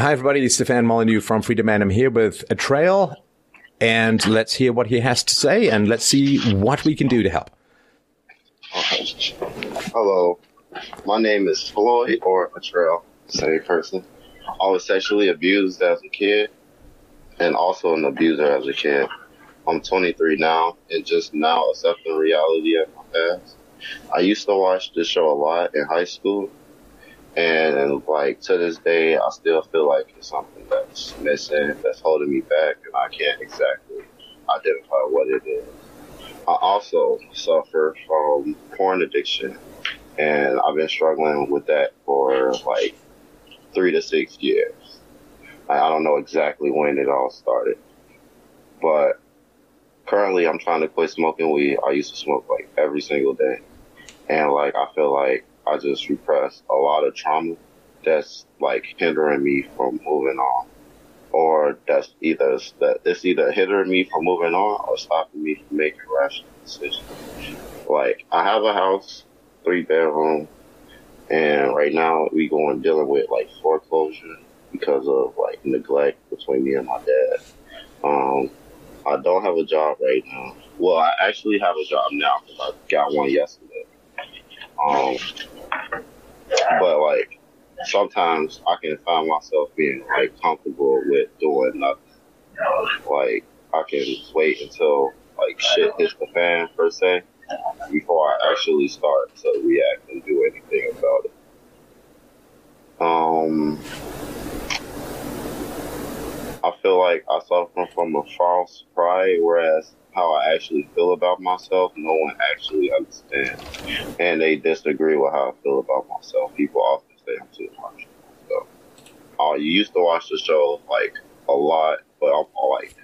Hi, everybody. It's Stefan Molyneux from Freedomain. I'm here with a trail, and let's hear what he has to say, and let's see what we can do to help. Hello, my name is Floyd or Atrell, same person. I was sexually abused as a kid, and also an abuser as a kid. I'm 23 now, and just now accepting reality of my past. I used to watch this show a lot in high school, and like to this day, I still feel like it's something that's missing, that's holding me back, and I can't exactly identify what it is. I also suffer from porn addiction, and I've been struggling with that for like three to six years. I, don't know exactly when it all started, but currently I'm trying to quit smoking weed. I used to smoke like every single day, and like I feel like I just repressed a lot of trauma that's like hindering me from moving on. Or that's either that it's either hindering me from moving on or stopping me from making rational decisions. Like I have a house, three bedroom, and right now we going dealing with like foreclosure because of like neglect between me and my dad. Um, I don't have a job right now. Well, I actually have a job now because I got one yesterday. Um, but like sometimes I can find myself being like comfortable with doing nothing. Like I can wait until like shit hits the fan per se before I actually start to react and do anything about it. Um, I feel like I suffer from a false pride, whereas how I actually feel about myself, no one actually understands. And they disagree with how I feel about myself. People often say I'm too much. So, uh, you used to watch the show like a lot, but I'm like,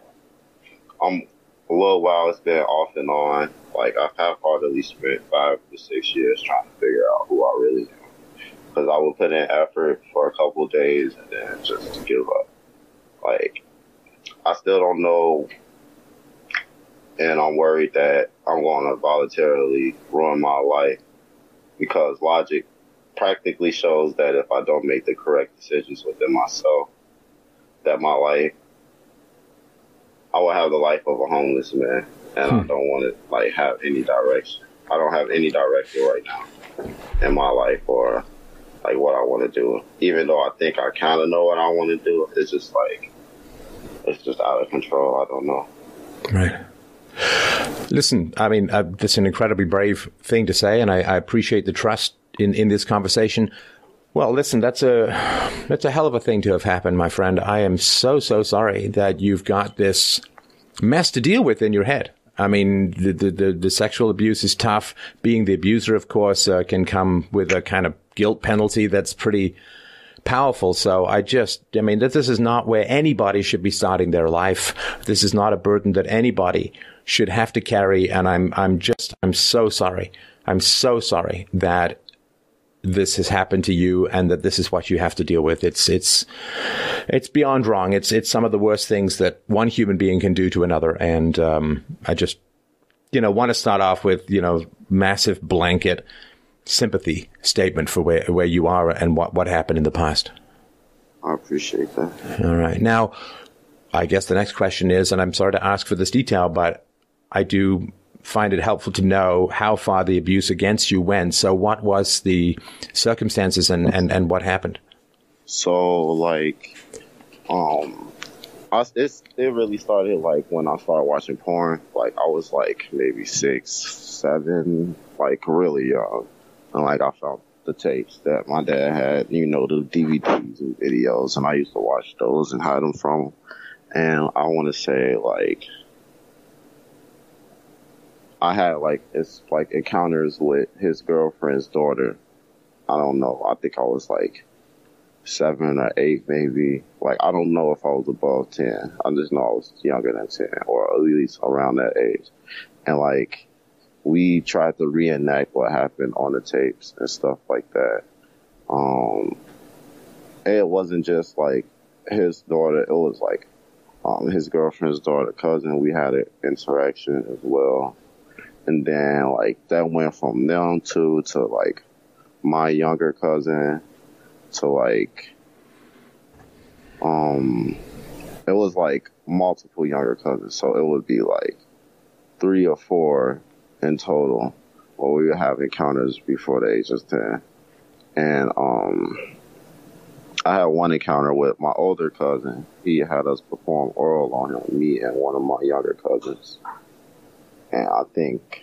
I'm a little while it's been off and on. Like I've had hardly spent five to six years trying to figure out who I really am. Because I would put in effort for a couple days and then just give up. Like I still don't know and I'm worried that I'm going to voluntarily ruin my life because logic practically shows that if I don't make the correct decisions within myself, that my life, I will have the life of a homeless man, and hmm. I don't want to like have any direction. I don't have any direction right now in my life or like what I want to do. Even though I think I kind of know what I want to do, it's just like it's just out of control. I don't know. Right. Listen, I mean, uh, that's an incredibly brave thing to say, and I, I appreciate the trust in, in this conversation. Well, listen, that's a that's a hell of a thing to have happened, my friend. I am so so sorry that you've got this mess to deal with in your head. I mean, the the, the, the sexual abuse is tough. Being the abuser, of course, uh, can come with a kind of guilt penalty that's pretty powerful. So I just, I mean, this is not where anybody should be starting their life. This is not a burden that anybody should have to carry. And I'm, I'm just, I'm so sorry. I'm so sorry that this has happened to you and that this is what you have to deal with. It's, it's, it's beyond wrong. It's, it's some of the worst things that one human being can do to another. And, um, I just, you know, want to start off with, you know, massive blanket sympathy statement for where, where you are and what, what happened in the past. I appreciate that. All right. Now, I guess the next question is, and I'm sorry to ask for this detail, but I do find it helpful to know how far the abuse against you went. So, what was the circumstances and, and, and what happened? So, like, um, I, it's, it really started like when I started watching porn. Like, I was like maybe six, seven, like really young. And like, I found the tapes that my dad had, you know, the DVDs and videos, and I used to watch those and hide them from him. And I want to say, like, I had like it's like encounters with his girlfriend's daughter. I don't know. I think I was like seven or eight, maybe. Like I don't know if I was above ten. I just know I was younger than ten, or at least around that age. And like we tried to reenact what happened on the tapes and stuff like that. Um, it wasn't just like his daughter. It was like um, his girlfriend's daughter, cousin. We had an interaction as well and then like that went from them two to like my younger cousin to like um, it was like multiple younger cousins, so it would be like three or four in total, where we would have encounters before the age of ten, and um, I had one encounter with my older cousin. He had us perform oral on him, me and one of my younger cousins, and I think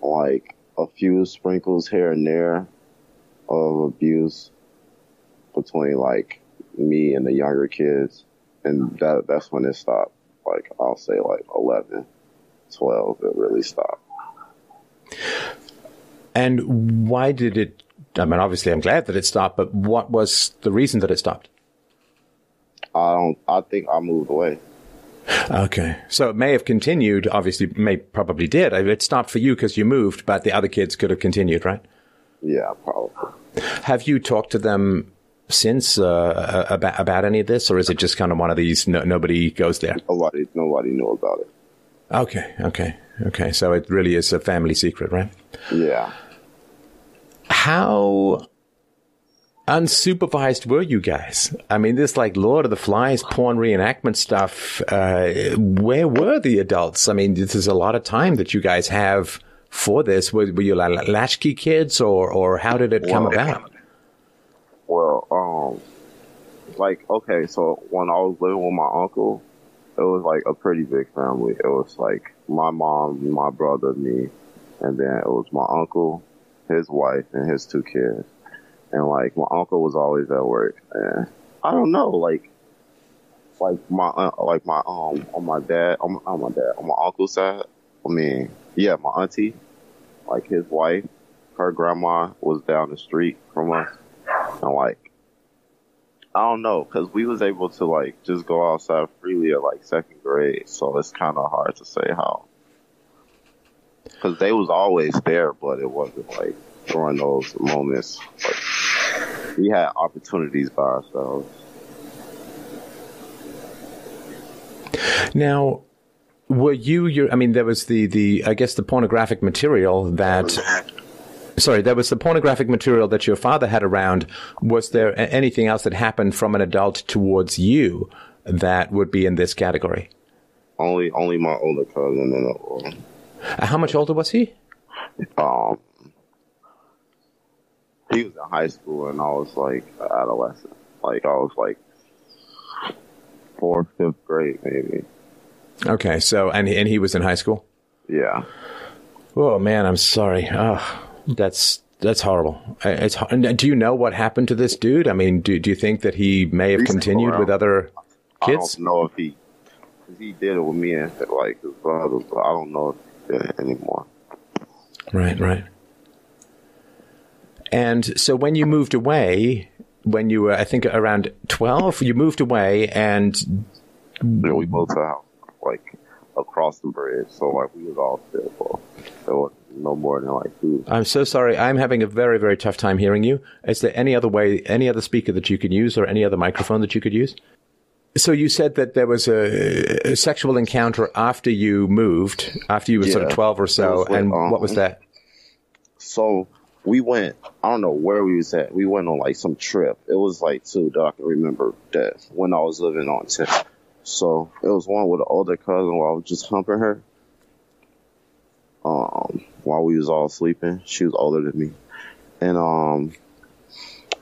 like a few sprinkles here and there of abuse between like me and the younger kids. And that that's when it stopped. Like I'll say like 11, 12, it really stopped. And why did it? I mean, obviously, I'm glad that it stopped. But what was the reason that it stopped? I don't. I think I moved away. Okay, so it may have continued. Obviously, may probably did. It stopped for you because you moved, but the other kids could have continued, right? Yeah, probably. Have you talked to them since uh, about about any of this, or is it just kind of one of these? No, nobody goes there. Nobody, nobody knew about it. Okay, okay, okay. So it really is a family secret, right? Yeah. How unsupervised were you guys? I mean, this like Lord of the Flies porn reenactment stuff. Uh, where were the adults? I mean, this is a lot of time that you guys have for this. Were, were you like latchkey kids, or or how did it come about? Well, um, like okay, so when I was living with my uncle, it was like a pretty big family. It was like my mom, my brother, me, and then it was my uncle, his wife, and his two kids. And like my uncle was always at work, and I don't know, like, like my aunt- like my um on my dad on my, on my dad on my uncle's side. I mean, yeah, my auntie, like his wife, her grandma was down the street from us, and like I don't know, cause we was able to like just go outside freely at like second grade, so it's kind of hard to say how. Cause they was always there, but it wasn't like during those moments. Like we had opportunities by ourselves. Now, were you your? I mean, there was the the I guess the pornographic material that. Sorry, there was the pornographic material that your father had around. Was there anything else that happened from an adult towards you that would be in this category? Only, only my older cousin and Uh, How much older was he? um, he was in high school and I was like adolescent. Like I was like fourth, fifth grade maybe. Okay, so and and he was in high school. Yeah. Oh man, I'm sorry. Oh, that's that's horrible. It's do you know what happened to this dude? I mean, do do you think that he may have He's continued with other I kids? don't know if he, cause he did it with me and like his brothers, but I don't know if he did it anymore. Right, right. And so when you moved away, when you were, I think, around 12, you moved away and, Then we moved out, like across the bridge, so like we was all still was no more than like two. I'm so sorry, I'm having a very, very tough time hearing you. Is there any other way, any other speaker that you could use or any other microphone that you could use? So you said that there was a, a sexual encounter after you moved, after you were sort of 12 or so, with, and what was um, that? So we went. I don't know where we was at. We went on like some trip. It was like two that I can remember that when I was living on ten. So it was one with an older cousin where I was just humping her. Um, while we was all sleeping, she was older than me, and um,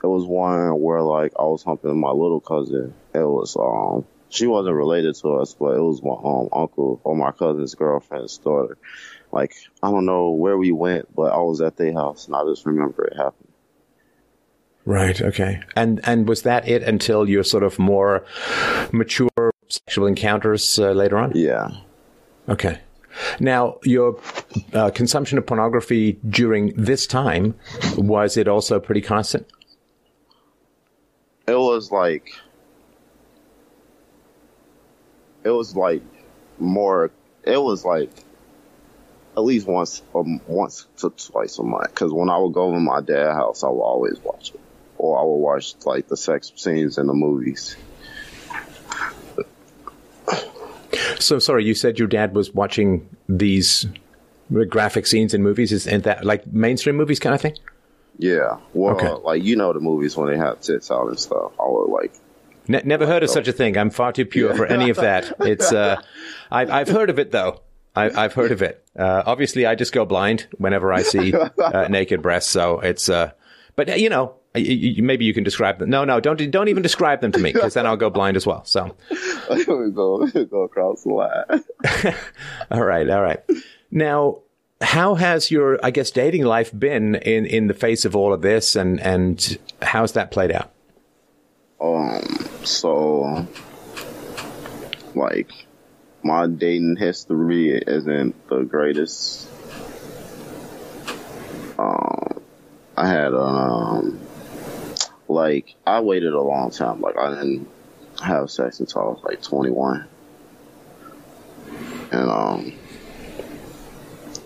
it was one where like I was humping my little cousin. It was um, she wasn't related to us, but it was my um uncle or my cousin's girlfriend's daughter like I don't know where we went, but I was at their house and I just remember it happened. Right. Okay. And and was that it until your sort of more mature sexual encounters uh, later on? Yeah. Okay. Now, your uh, consumption of pornography during this time was it also pretty constant? It was like it was like more it was like at least once um, once to twice a month because when I would go to my dad's house I would always watch it or I would watch like the sex scenes in the movies. So sorry, you said your dad was watching these graphic scenes in movies. Is and that like mainstream movies kind of thing? Yeah. Well, Okay. like you know the movies when they have tits out and stuff. I would like Ne- never heard of such a thing. I'm far too pure for any of that. It's, uh, I've, I've heard of it though. I, I've heard of it. Uh, obviously I just go blind whenever I see, uh, naked breasts. So it's, uh, but you know, maybe you can describe them. No, no, don't, don't even describe them to me because then I'll go blind as well. So, we go we go across the line. all right, all right. Now, how has your, I guess, dating life been in, in the face of all of this and, and how's that played out? Um, so like my dating history isn't the greatest. Um, I had um, like I waited a long time. Like I didn't have sex until I was like 21, and um,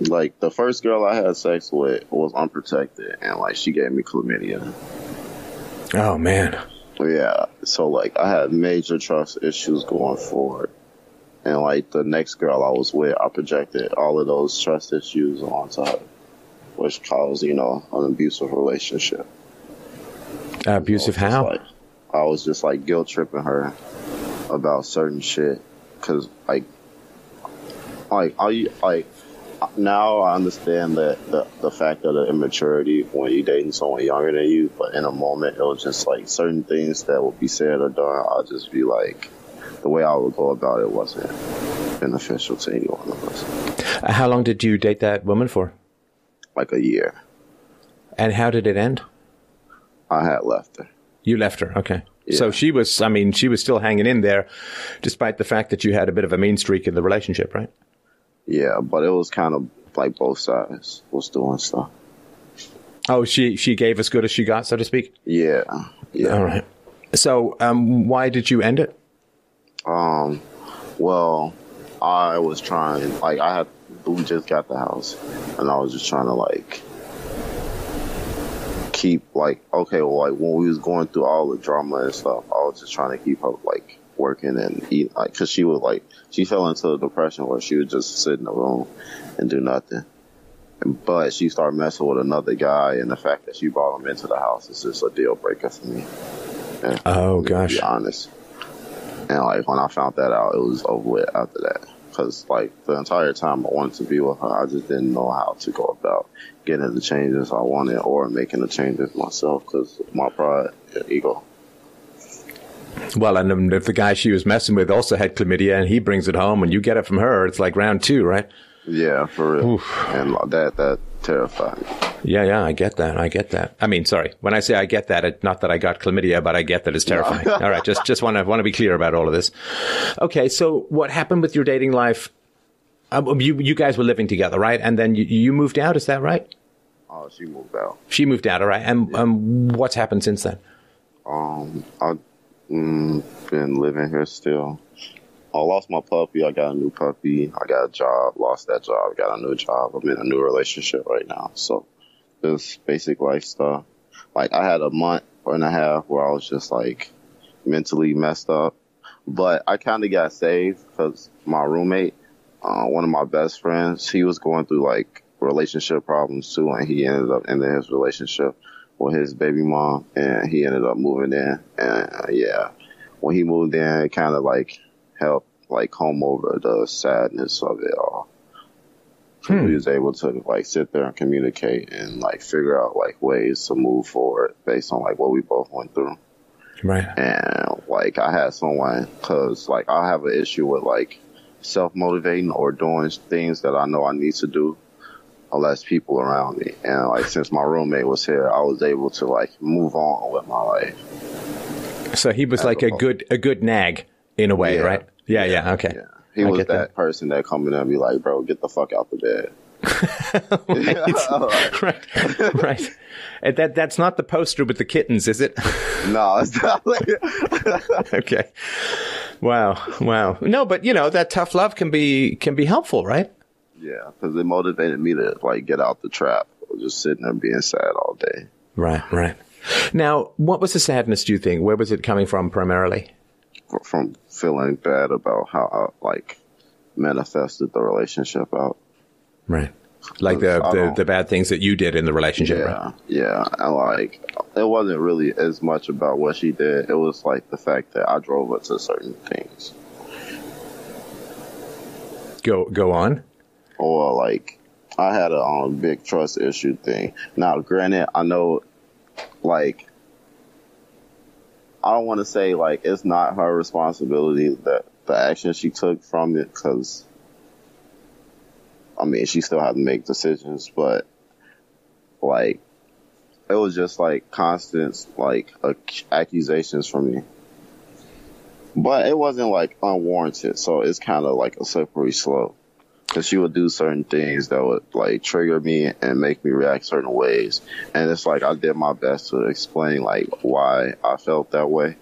like the first girl I had sex with was unprotected, and like she gave me chlamydia. Oh man. Yeah, so like I had major trust issues going forward. And like the next girl I was with, I projected all of those trust issues onto her, which caused, you know, an abusive relationship. Uh, abusive was just, how? Like, I was just like guilt tripping her about certain shit. Cause like, like, I, like, now I understand that the, the fact of the immaturity when you're dating someone younger than you, but in a moment it was just like certain things that would be said or done. I'll just be like, the way I would go about it wasn't beneficial to any one of us. Uh, How long did you date that woman for? Like a year, And how did it end? I had left her. You left her. Okay. So she was, I mean, she was still hanging in there despite the fact that you had a bit of a mean streak in the relationship, right? Yeah, but it was kind of like both sides was doing stuff. Oh, she, she gave as good as she got, so to speak. Yeah, yeah. All right. So, um, why did you end it? Um, well, I was trying, like, I had, we just got the house, and I was just trying to, like, keep, like, okay, well, like, when we was going through all the drama and stuff, I was just trying to keep her, like, working and eat, like, cause she was, like, she fell into a depression where she would just sit in the room and do nothing. But she started messing with another guy, and the fact that she brought him into the house is just a deal breaker for me. Oh, to gosh. be honest. And like when I found that out, it was over with after that. Cause like the entire time I wanted to be with her, I just didn't know how to go about getting the changes I wanted or making the changes myself. Cause my pride, and ego. Well, and if the guy she was messing with also had chlamydia and he brings it home and you get it from her, it's like round two, right? Yeah, for real. And that that terrified. Yeah, yeah, I get that. I get that. I mean, sorry. When I say I get that, it, not that I got chlamydia, but I get that it's terrifying. all right, just just want to want to be clear about all of this. Okay, so what happened with your dating life? Um, you you guys were living together, right? And then you, you moved out. Is that right? Oh, she moved out. She moved out, all right. And um, what's happened since then? Um, I've mm, been living here still. I lost my puppy. I got a new puppy. I got a job. Lost that job. Got a new job. I'm in a new relationship right now. So just basic life stuff. Like I had a month or and a half where I was just like mentally messed up, but I kind of got saved because my roommate, uh, one of my best friends, he was going through like relationship problems too, and he ended up ending his relationship with his baby mom, and he ended up moving in. And uh, yeah, when he moved in, it kind of like helped like comb over the sadness of it all. Hmm. We was able to like sit there and communicate and like figure out like ways to move forward based on like what we both went through. Right. And like I had someone, cause like I have an issue with like self motivating or doing things that I know I need to do unless people around me. And like since my roommate was here, I was able to like move on with my life. So he was like a good a good nag in a way, Yeah. right? Yeah, yeah. Okay. Yeah. He I was that, that. person that come in and be like, bro, get the fuck out the bed. right, right. And that that's not the poster with the kittens, is it? no, it's not like okay. Wow, wow. No, but you know that tough love can be can be helpful, right? Yeah, because it motivated me to like get out the trap. Just sitting there being sad all day. Right, right. Now, what was the sadness? Do you think? Where was it coming from primarily? From feeling bad about how I like manifested the relationship out. Right. like the, the, the bad things that you did in the relationship. Yeah, Right? yeah. And like, it wasn't really as much about what she did. It was like the fact that I drove her to certain things, Go go on. or like, I had a um, big trust issue thing. Now, granted, I know, like, I don't want to say like it's not her responsibility that the action she took from it, because I mean, she still had to make decisions, but like, it was just like constant like ac- accusations from me. But it wasn't like unwarranted, so it's kind of like a slippery slope. Cause she would do certain things that would like trigger me and make me react certain ways. And it's like I did my best to explain like why I felt that way.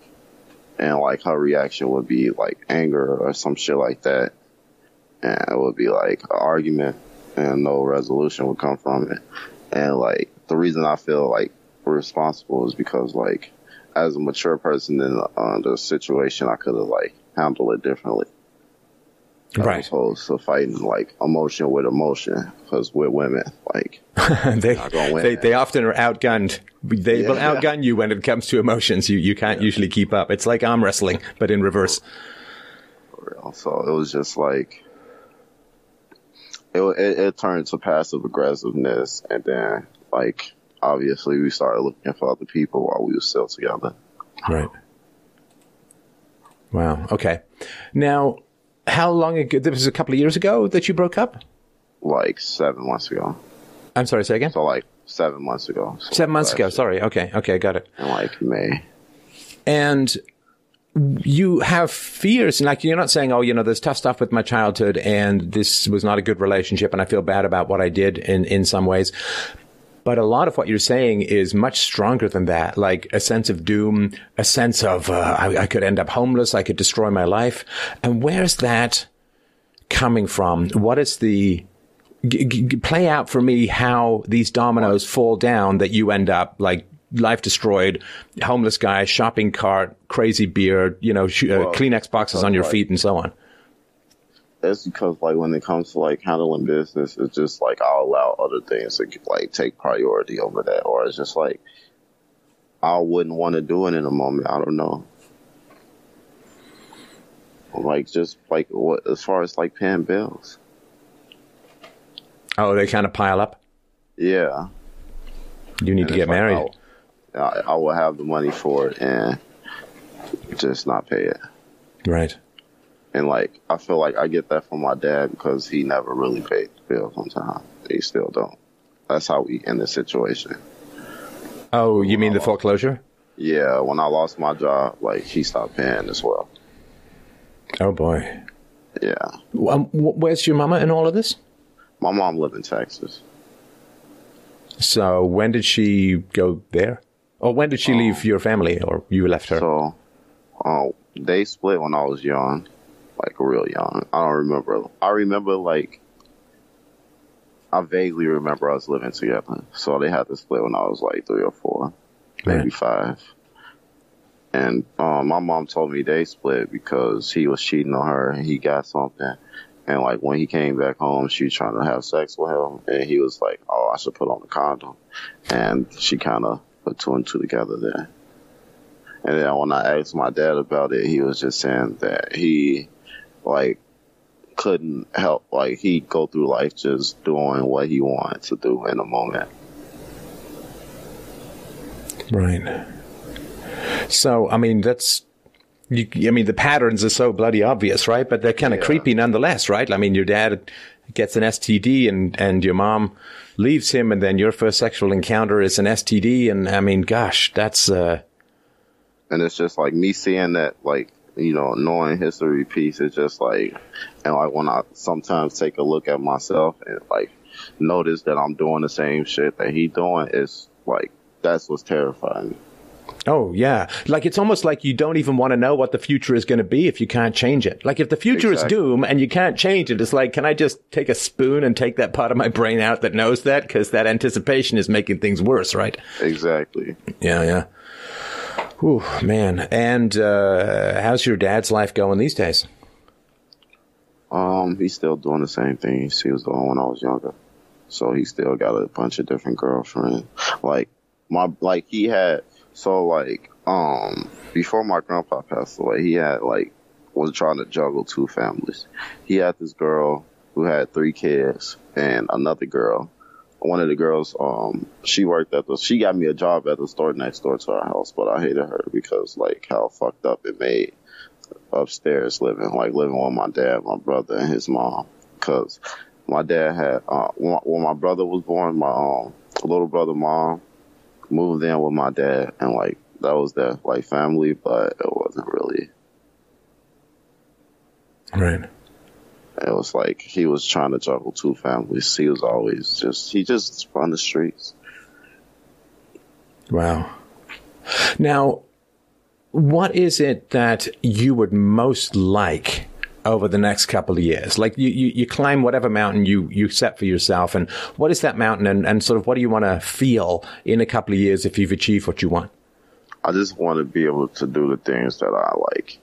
And like her reaction would be like anger or some shit like that. And it would be like an argument and no resolution would come from it. And like the reason I feel like responsible is because like as a mature person in uh, the situation, I could have like handled it differently. As Right. opposed to fighting like emotion with emotion, because we're women. Like, they, they they often are outgunned. They will Yeah. outgun you when it comes to emotions. You you can't usually keep up. It's like arm wrestling, but in reverse. So it was just like, it, it, it turned to passive aggressiveness, and then like obviously we started looking for other people while we were still together. Right. Wow. Okay. Now, how long ago? This was a couple of years ago that you broke up. Like seven months ago. I'm sorry. Say again. So like seven months ago. So Seven months ago. Sorry. Okay. Okay. Got it. In like May. and you have fears and like you're not saying oh you know there's tough stuff with my childhood and this was not a good relationship and i feel bad about what i did in in some ways but a lot of what you're saying is much stronger than that like a sense of doom a sense of uh, I, I could end up homeless i could destroy my life. And where's that coming from? What is the g- g- play out for me how these dominoes fall down that you end up like life destroyed, homeless guy, shopping cart, crazy beard, you know, sh- uh, Kleenex boxes on your like- feet and so on. It's because like when it comes to like handling business, it's just like I'll allow other things to like take priority over that, or it's just like I wouldn't want to do it in a moment. I don't know. Like just like what as far as like paying bills, Oh, they kind of pile up. yeah. You need And to get like, married. I'll- I, I will have the money for it and just not pay it. Right. And like I feel like I get that from my dad because he never really paid the bills on time. He still don't. That's how we in the situation. Oh, you mean the foreclosure? Yeah, when I lost my job, like he stopped paying as well. Oh boy. Yeah, Um, where's your mama in all of this? my mom lived in Texas. So when did she go there? Or when did she leave your family or you left her? So, uh, they split when I was young, like real young. I don't remember. I remember like I vaguely remember us living together. So they had to split when I was like three or four, maybe five. And um, my mom told me they split because he was cheating on her and he got something. And like when he came back home, she was trying to have sex with him, and he was like, "Oh, I should put on a condom." And she kind of put two and two together there. And then when I asked my dad about it, he was just saying that he like couldn't help like he'd go through life just doing what he wanted to do in the moment. Right. So, I mean, that's. You, I mean, the patterns are so bloody obvious, right? But they're kind of Yeah. creepy nonetheless, right? I mean, your dad gets an STD and, and your mom leaves him and then your first sexual encounter is an STD. And I mean, gosh, that's, uh, And it's just like me seeing that like you know, knowing history piece is just like and like when I sometimes take a look at myself and like notice that I'm doing the same shit that he doing, it's like that's what's terrifying. Oh yeah, like it's almost like you don't even want to know what the future is going to be if you can't change it. Like if the future Exactly. is doom and you can't change it, it's like, can I just take a spoon and take that part of my brain out that knows that? Because that anticipation is making things worse, right? Exactly. Yeah, yeah. Whew, man. And uh, how's your dad's life going these days? Um, he's still doing the same thing he was doing when I was younger. so he still got a bunch of different girlfriends. Like my like he had so like um before my grandpa passed away, he had like was trying to juggle two families. He had this girl who had three kids and another girl. One of the girls, um, she worked at the, she got me a job at the store next door to our house, but I hated her because like how fucked up it made upstairs living, like living with my dad, my brother, and his mom. Cause my dad had, uh, when my brother was born, my um, little brother mom moved in with my dad, and like that was their like family, but it wasn't really. Right. It was like he was trying to juggle two families. He was always just he just run the streets. Wow. Now, what is it that you would most like over the next couple of years? Like you, you, you, climb whatever mountain you, you set for yourself and what is that mountain and, and sort of what do you want to feel in a couple of years if you've achieved what you want? I just want to be able to do the things that I like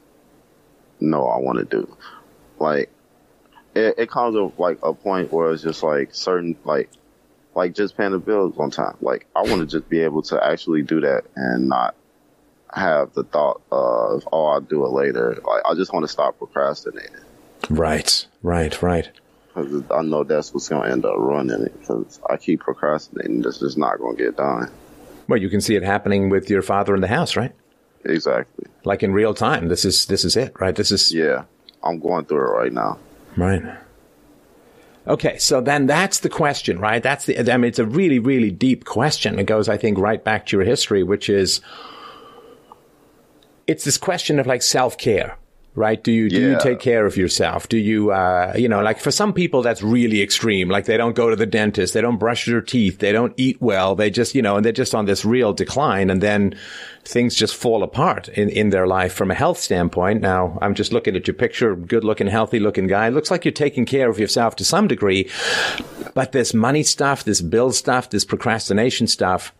No, I want to do. Like it, it comes to like a point where it's just like certain like like just paying the bills on time. Like I want to just be able to actually do that and not have the thought of oh I'll do it later. Like I just want to stop procrastinating. Right, right, right. Because I know that's what's going to end up ruining it. Because I keep procrastinating, this is not going to get done. Well, you can see it happening with your father in the house, right? Exactly. Like in real time. This is this is it, right? This is yeah. I'm going through it right now. Right. Okay, so then that's the question, right? That's the, I mean, it's a really, really deep question. It goes, I think, right back to your history, which is, it's this question of like self care, right? Do you, do yeah. you take care of yourself? Do you, uh, you know, like for some people, that's really extreme. Like they don't go to the dentist. They don't brush their teeth. They don't eat well. They just, you know, and they're just on this real decline. And then things just fall apart in, in their life from a health standpoint. Now, I'm just looking at your picture, good looking, healthy looking guy. It looks like you're taking care of yourself to some degree. But this money stuff, this bill stuff, this procrastination stuff,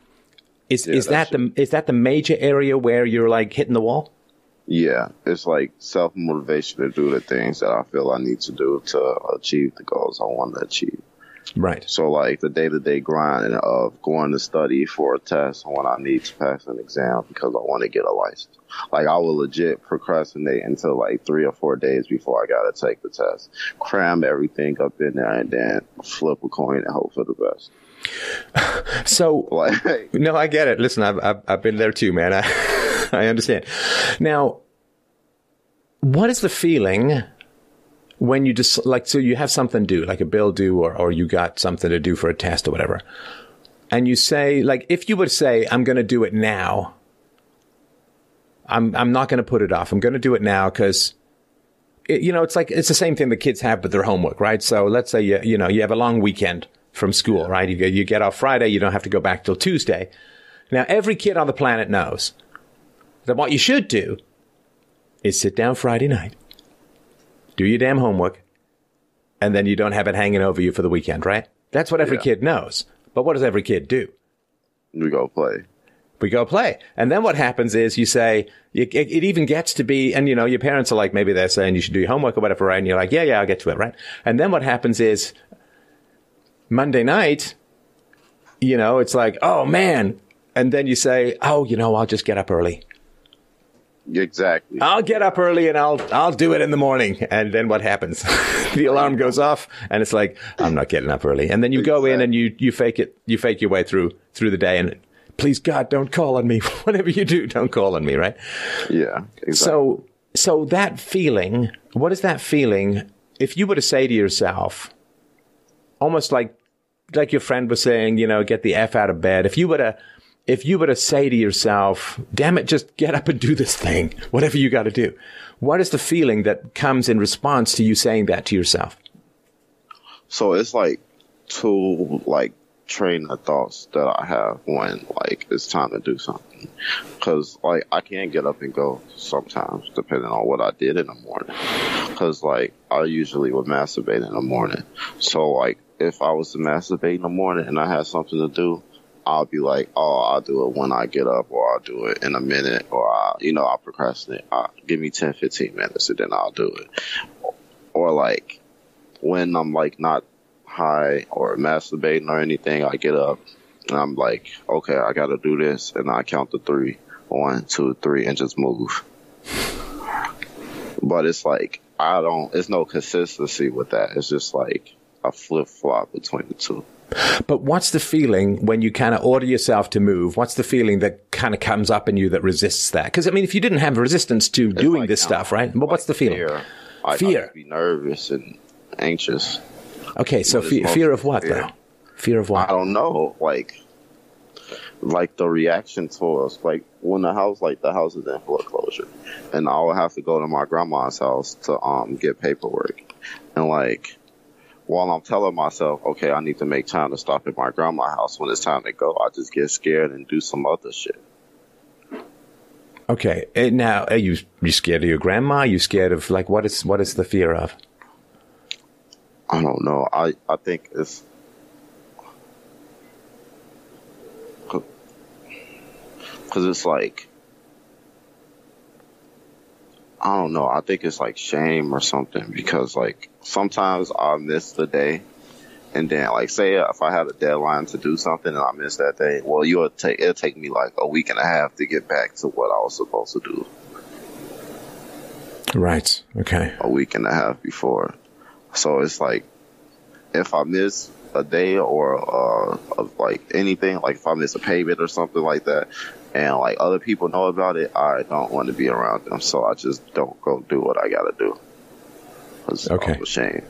is, yeah, is that the, is that the major area where you're like hitting the wall? Yeah, it's like self motivation to do the things that I feel I need to do to achieve the goals I want to achieve. Right. So like the day to day grind of going to study for a test when I need to pass an exam because I want to get a license. Like I will legit procrastinate until like three or four days before I gotta take the test. Cram everything up in there and then flip a coin and hope for the best. So, like, no, I get it. Listen, I've, I've, I've been there too, man. I, I understand. Now, what is the feeling when you just like so you have something due, like a bill due, or or you got something to do for a test or whatever, and you say like if you would say I'm going to do it now, I'm I'm not going to put it off. I'm going to do it now because. you know, it's like it's the same thing the kids have with their homework, right? So let's say you you know you have a long weekend from school, right? You, you get off Friday, you don't have to go back till Tuesday. Now, every kid on the planet knows that what you should do is sit down Friday night, do your damn homework, and then you don't have it hanging over you for the weekend, right? That's what every yeah. kid knows. But what does every kid do? We go play. We go play. And then what happens is you say, it, it, even gets to be, and you know, your parents are like, maybe they're saying you should do your homework or whatever, right? And you're like, yeah, yeah, I'll get to it, right? And then what happens is Monday night, you know, it's like, oh man. And then you say, oh, you know, I'll just get up early. Exactly. I'll get up early and I'll I'll do it in the morning. And then what happens? the alarm goes off and it's like, I'm not getting up early. And then you exactly. go in and you, you fake it you fake your way through through the day and please God, don't call on me. Whatever you do, don't call on me, right? Yeah. Exactly. So so that feeling, what is that feeling if you were to say to yourself, almost like like your friend was saying, you know, get the F out of bed. If you were to if you were to say to yourself, damn it, just get up and do this thing, whatever you got to do, what is the feeling that comes in response to you saying that to yourself? So it's like two like train of thoughts that I have when like it's time to do something. Cause like I can't get up and go sometimes depending on what I did in the morning. Cause like I usually would masturbate in the morning. So like if I was to masturbate in the morning and I had something to do, I'll be like, oh, I'll do it when I get up, or I'll do it in a minute, or I'll, you know, I'll procrastinate. I'll, give me 10, 15 minutes, and then I'll do it. Or like when I'm like not high or masturbating or anything, I get up and I'm like, okay, I got to do this, and I count to three, one, two, three, and just move. But it's like I don't. It's no consistency with that. It's just like a flip flop between the two. But what's the feeling when you kind of order yourself to move? What's the feeling that kind of comes up in you that resists that? Because I mean, if you didn't have resistance to It's doing like, this stuff, right? But what's the feeling? Fear. I, Fear. I be nervous and anxious. Okay, so fe- fear of what fear? though? Fear of what? I don't know, like, like the reaction to us, like when the house, like the house is in foreclosure, and I would have to go to my grandma's house to um get paperwork, and like while I'm telling myself, okay, I need to make time to stop at my grandma's house when it's time to go, I just get scared and do some other shit. Okay, eh, now are you you scared of your grandma? Are you scared of like what is what is the fear of? I don't know. I I think it's because it's like I don't know. I think it's like shame or something because like sometimes I miss the day, and then like say if I had a deadline to do something and I miss that day, well, you'll take it'll take me like a week and a half to get back to what I was supposed to do Right. Okay. a week and a half before. So it's like if I miss a day or uh, of like anything, like if I miss a payment or something like that, and like other people know about it, I don't want to be around them. So I just don't go do what I got to do. Okay. I'm ashamed.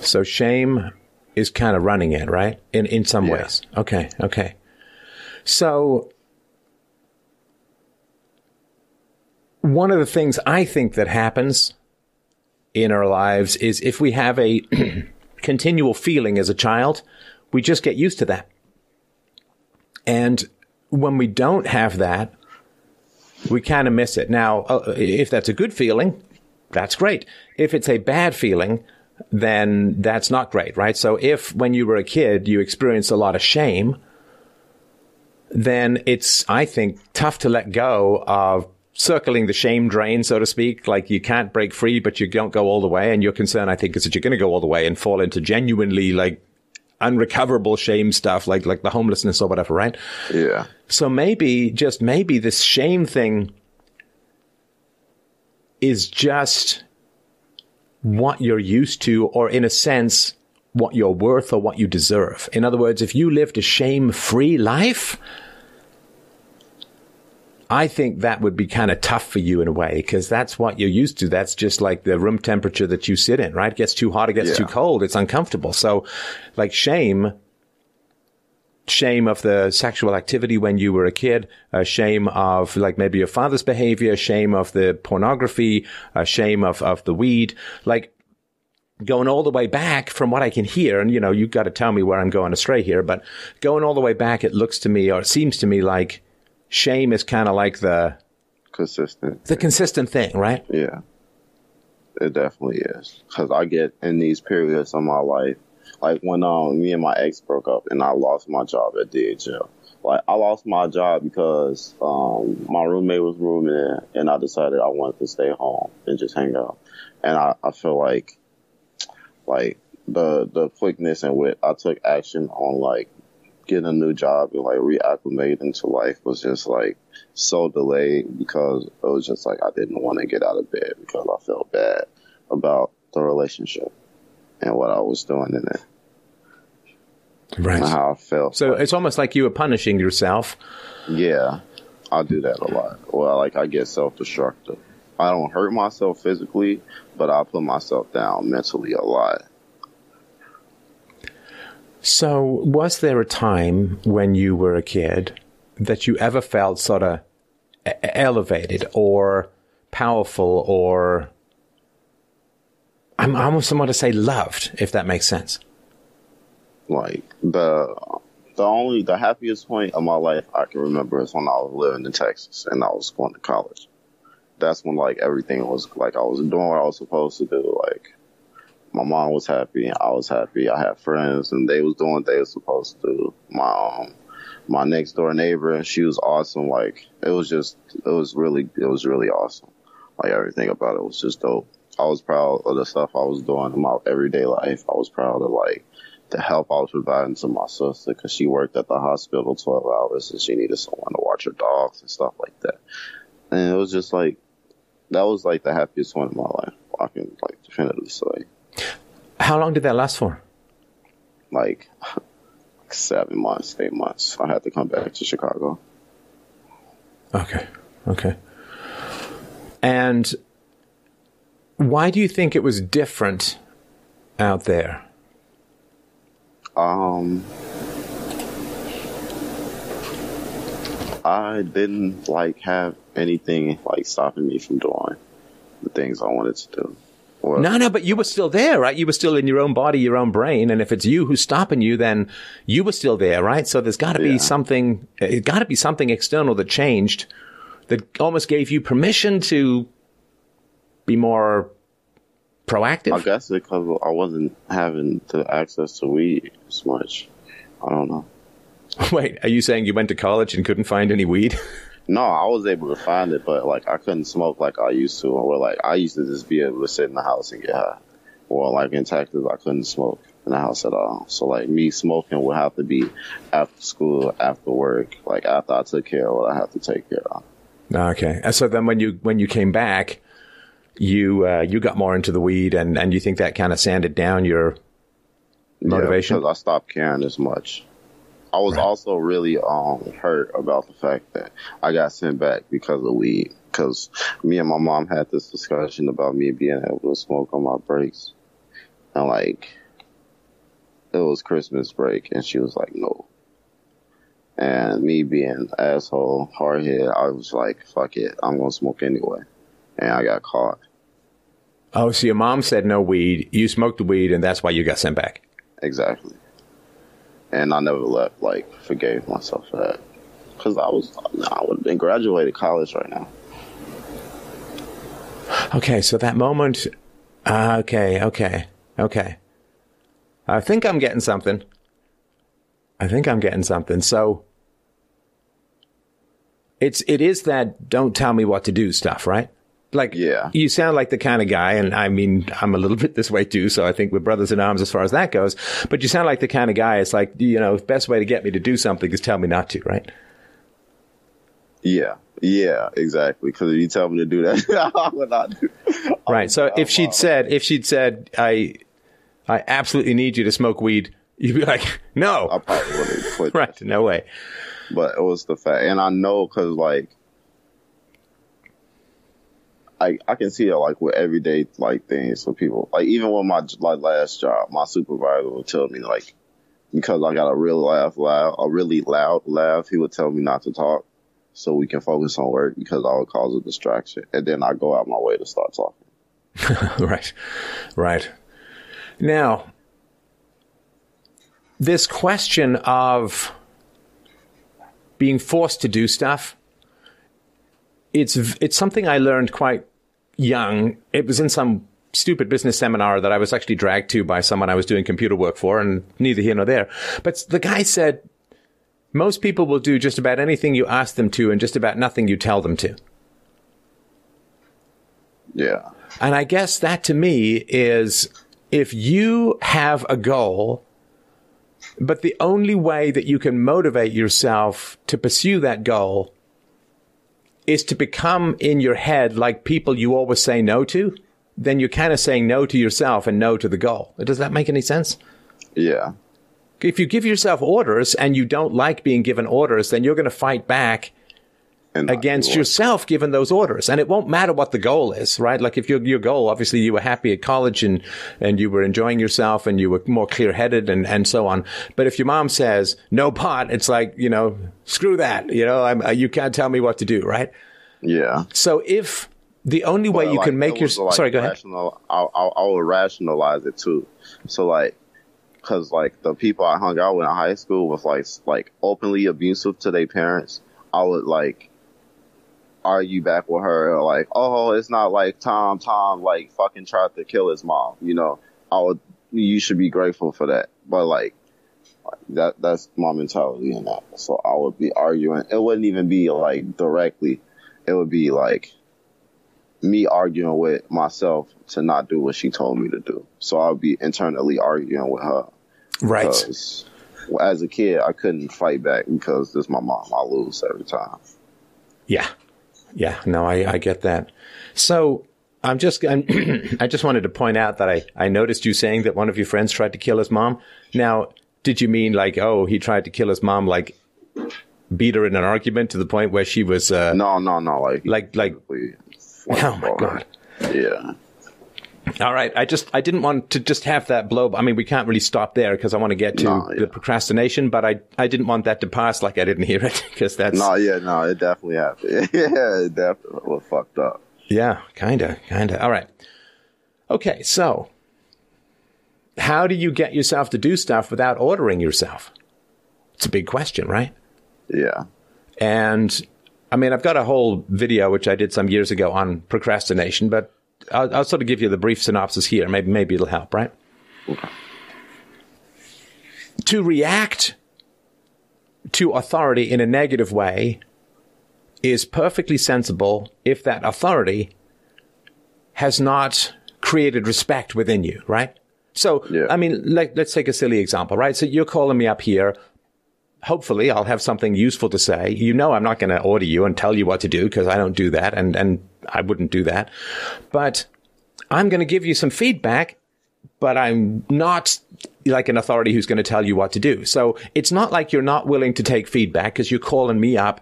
So shame is kind of running it, right? In in some Yeah. ways. Okay. Okay. So one of the things I think that happens in our lives is if we have a continual feeling as a child, we just get used to that. And when we don't have that, we kind of miss it. Now, uh, if that's a good feeling, that's great. If it's a bad feeling, then that's not great, right? So if when you were a kid you experienced a lot of shame, then it's, I think, tough to let go of circling the shame drain, so to speak. Like you can't break free, but you don't go all the way. And your concern, I think, is that you're going to go all the way and fall into genuinely like unrecoverable shame stuff, like, like the homelessness or whatever, right? Yeah. So maybe, just maybe this shame thing is just what you're used to, or in a sense, what you're worth or what you deserve. In other words, if you lived a shame free life, I think that would be kind of tough for you in a way because that's what you're used to. That's just like the room temperature that you sit in, right? It gets too hot, it gets Yeah. too cold, it's uncomfortable. So, like shame, shame of the sexual activity when you were a kid, a shame of like maybe your father's behavior, shame of the pornography, a shame of, of the weed, like going all the way back from what I can hear. And, you know, you've got to tell me where I'm going astray here, but going all the way back, it looks to me or it seems to me like shame is kind of like the, Consistent. the consistent thing, right? Yeah. It definitely is. Because I get in these periods of my life, like when um, me and my ex broke up and I lost my job at DHL. Like, I lost my job because um, my roommate was rooming in and I decided I wanted to stay home and just hang out. And I, I feel like, like, the, the quickness in which I took action on, like, getting a new job and, like, reacclimating to life was just, like, so delayed because it was just like I didn't want to get out of bed because I felt bad about the relationship and what I was doing in it and Right. how I felt. So it's almost like you were punishing yourself. yeah, I do that a lot. Well, like I get self-destructive. I don't hurt myself physically, but I put myself down mentally a lot. So, was there a time when you were a kid that you ever felt sort of elevated or powerful or I'm almost want to say loved, if that makes sense. Like the the only the happiest point of my life I can remember is when I was living in Texas and I was going to college. That's when like everything was like I was doing what I was supposed to do. Like my mom was happy, I was happy. I had friends and they was doing what they was supposed to do. My um, my next door neighbor, she was awesome. Like it was just it was really it was really awesome. Like everything about it was just dope. I was proud of the stuff I was doing in my everyday life. I was proud of like the help I was providing to my sister because she worked at the hospital 12 hours and she needed someone to watch her dogs and stuff like that. And it was just like, that was like the happiest one in my life. I can like definitively say. How long did that last for? Like seven months, eight months. I had to come back to Chicago. Okay. Okay. And why do you think it was different out there? Um, I didn't like have anything like stopping me from doing the things I wanted to do. Well, no, no, but you were still there, right? You were still in your own body, your own brain. And if it's you who's stopping you, then you were still there, right? So there's got to be yeah. something, it got to be something external that changed that almost gave you permission to be more proactive. I guess because I wasn't having the access to weed as much. I don't know. Wait, are you saying you went to college and couldn't find any weed? No, I was able to find it, but like I couldn't smoke like I used to. Or like I used to just be able to sit in the house and get high. Or like in Texas, I couldn't smoke in the house at all. So like me smoking would have to be after school, after work, like after I took care of what I have to take care of. Okay, and so then when you when you came back, you uh, you got more into the weed, and and you think that kind of sanded down your motivation? Yeah, because I stopped caring as much. I was right. also really um hurt about the fact that I got sent back because of weed. Because me and my mom had this discussion about me being able to smoke on my breaks, and like it was Christmas break, and she was like, "No." And me being asshole, hardhead, I was like, "Fuck it, I'm gonna smoke anyway," and I got caught. Oh, so your mom said no weed. You smoked the weed, and that's why you got sent back. Exactly and I never left. Like forgave myself for that because I was I would have been graduated college right now. Okay, so that moment. Uh, okay, okay, okay. I think I'm getting something. I think I'm getting something. So it's it is that don't tell me what to do stuff, right? Like, yeah, you sound like the kind of guy, and I mean, I'm a little bit this way too. So I think we're brothers in arms as far as that goes. But you sound like the kind of guy. It's like, you know, the best way to get me to do something is tell me not to, right? Yeah, yeah, exactly. Because if you tell me to do that, I would not do. Right. So if she'd oh, said, if she'd said, I, I absolutely need you to smoke weed, you'd be like, no. I probably would have quit. right. No way. But it was the fact, and I know because like I, I can see it like with everyday like things for people. Like even with my like last job, my supervisor would tell me like because I got a real laugh loud, a really loud laugh, he would tell me not to talk so we can focus on work because I would cause a distraction, and then I go out my way to start talking. right, right. Now, this question of being forced to do stuff it's it's something I learned quite young. It was in some stupid business seminar that I was actually dragged to by someone I was doing computer work for, and neither here nor there. But the guy said most people will do just about anything you ask them to, and just about nothing you tell them to. Yeah. And I guess that to me is if you have a goal, but the only way that you can motivate yourself to pursue that goal is to become in your head like people you always say no to, then you're kind of saying no to yourself and no to the goal. Does that make any sense? Yeah. If you give yourself orders and you don't like being given orders, then you're going to fight back against yourself given those orders. And it won't matter what the goal is, right? Like if your, your goal, obviously you were happy at college and, and you were enjoying yourself and you were more clear headed and, and so on. But if your mom says no pot, it's like, you know, screw that. You know, I'm, uh, you can't tell me what to do, right? Yeah. So if the only way you like, can make your, like, sorry, go rational, ahead. I, I, I would rationalize it too. So like, cause like the people I hung out with in high school was like, like openly abusive to their parents. I would like, argue back with her like, oh, it's not like Tom, Tom like fucking tried to kill his mom. You know, I would, you should be grateful for that. But like, that, that's my mentality in that. So I would be arguing. It wouldn't even be like directly. It would be like me arguing with myself to not do what she told me to do. So I would be internally arguing with her. Right. As a kid, I couldn't fight back because this is my mom. I lose every time. Yeah. Yeah. No, I, I get that. So I'm just, I'm, I just wanted to point out that I, I noticed you saying that one of your friends tried to kill his mom. Now, did you mean like, oh, he tried to kill his mom, like beat her in an argument to the point where she was, uh, No, no, no. Like, like, like, oh my God. Yeah. All right. I just, I didn't want to just have that blow. I mean, we can't really stop there because I want to get to No, yeah. the procrastination, but I, I didn't want that to pass like I didn't hear it because that's, No, yeah, no, it definitely happened. yeah, it definitely was fucked up. Yeah, kinda, kinda. All right. Okay, so how do you get yourself to do stuff without ordering yourself? It's a big question, right? Yeah. And I mean, I've got a whole video which I did some years ago on procrastination, but I'll, I'll sort of give you the brief synopsis here. Maybe, maybe it'll help, right? To react to authority in a negative way is perfectly sensible if that authority has not created respect within you, right? So, Yeah. I mean, like, let's take a silly example, right? So you're calling me up here. Hopefully I'll have something useful to say. You know, I'm not going to order you and tell you what to do because I don't do that and, and I wouldn't do that. But I'm going to give you some feedback, but I'm not like an authority who's going to tell you what to do. So it's not like you're not willing to take feedback because you're calling me up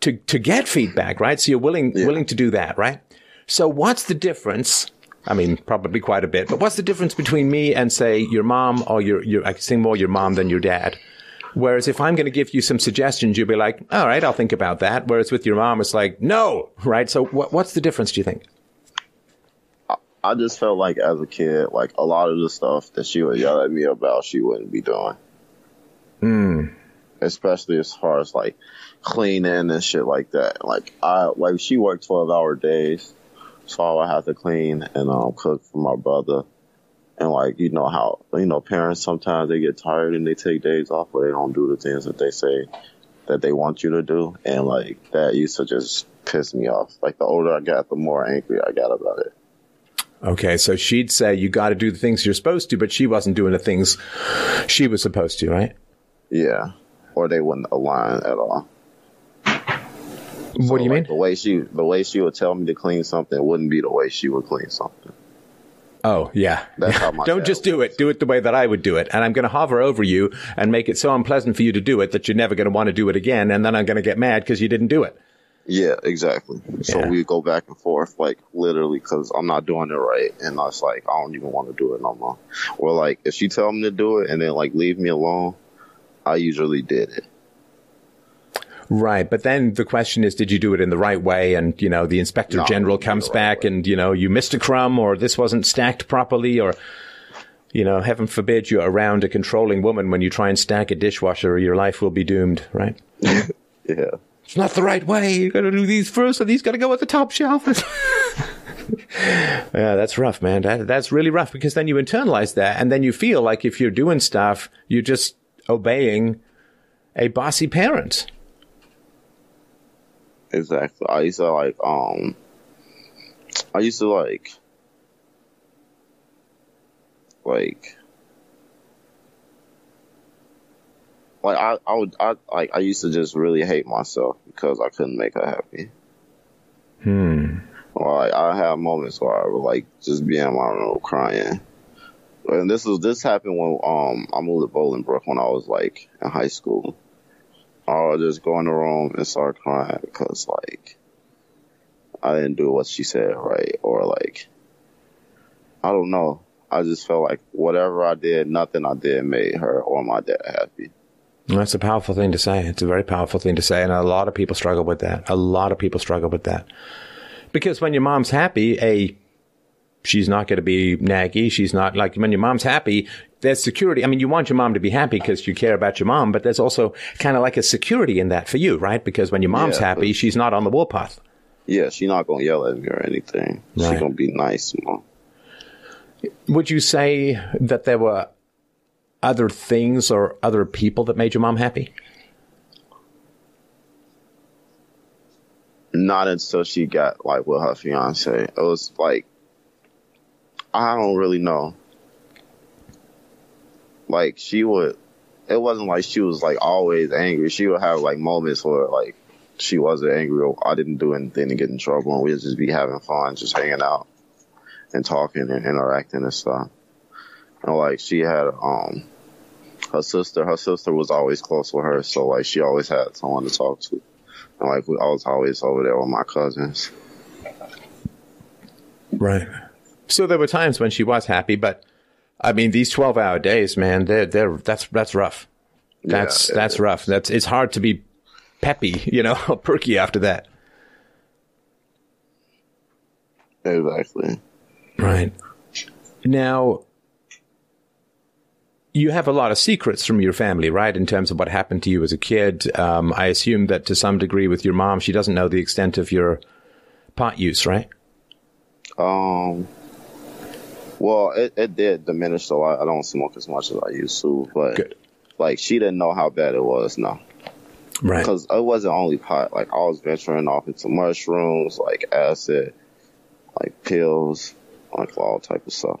to, to get feedback, right? So you're willing, willing to do that, right? So what's the difference? I mean, probably quite a bit, but what's the difference between me and say your mom or your, your, I say more your mom than your dad? Whereas if I'm going to give you some suggestions, you'll be like, all right, I'll think about that. Whereas with your mom, it's like, no, right? So what, what's the difference, do you think? I just felt like as a kid, like a lot of the stuff that she would yell at me about, she wouldn't be doing. Especially as far as like cleaning and shit like that. Like I like she worked twelve hour days, so I would have to clean and um cook for my brother. And like you know how you know parents sometimes they get tired and they take days off or they don't do the things that they say that they want you to do. And like that used to just piss me off. Like the older I got, the more angry I got about it. Okay, so she'd say you got to do the things you're supposed to, but she wasn't doing the things she was supposed to, right? Yeah. Or they wouldn't align at all. what do you like, mean? The way she the way she would tell me to clean something wouldn't be the way she would clean something. Oh, yeah. That's how my Don't just do it. Do it the way that I would do it. And I'm going to hover over you and make it so unpleasant for you to do it that you're never going to want to do it again. And then I'm going to get mad because you didn't do it. Yeah, exactly. So Yeah. we go back and forth, like literally, because I'm not doing it right, and I was like, I don't even want to do it no more. Or like, if she tell me to do it and then like leave me alone, I usually did it. Right. But then the question is, did you do it in the right way? And, you know, the inspector No, general comes right back way. and, you know, you missed a crumb or this wasn't stacked properly or, you know, heaven forbid you're around a controlling woman when you try and stack a dishwasher or your life will be doomed, right? Yeah. It's not the right way. You got to do these first, and these got to go at the top shelf. yeah, that's rough, man. That, that's really rough because then you internalize that, and then you feel like if you're doing stuff, you're just obeying a bossy parent. Exactly. I used to like um I used to like like like I, I would I like I used to just really hate myself because I couldn't make her happy. Hmm. Like I have moments where I would like just be in my room crying. And this was this happened when um I moved to Bolingbrook when I was like in high school. I would just go in the room and start crying because like I didn't do what she said right or like I don't know. I just felt like whatever I did, nothing I did made her or my dad happy. That's a powerful thing to say. It's a very powerful thing to say, and a lot of people struggle with that. A lot of people struggle with that because when your mom's happy, a she's not going to be naggy. She's not like when your mom's happy. There's security. I mean, you want your mom to be happy because you care about your mom, but there's also kind of like a security in that for you, right? Because when your mom's Yeah, happy, she's not on the warpath. Yeah, she's not gonna yell at me or anything. Right. She's gonna be nice, mom. Would you say that there were other things or other people that made your mom happy? Not until she got like with her fiance. It was like I don't really know. Like she would. It wasn't like she was like always angry. She would have like moments where like she wasn't angry or I didn't do anything to get in trouble, and we'd just be having fun, just hanging out and talking and interacting and stuff. And like she had um her sister, her sister was always close with her, so like she always had someone to talk to. And like I was always over there with my cousins. Right. So there were times when she was happy, but I mean, these twelve-hour days, man, they're they're that's that's rough. That's Yeah, that's rough. That's it's hard to be peppy, you know, perky after that. Exactly. Right. Now, you have a lot of secrets from your family, right? In terms of what happened to you as a kid. Um, I assume that to some degree with your mom, she doesn't know the extent of your pot use, right? Um. Well, it, it did diminish a lot. I don't smoke as much as I used to, but Good. like she didn't know how bad it was. No, Right. because it wasn't only pot. Like I was venturing off into mushrooms, like acid, like pills, like all type of stuff.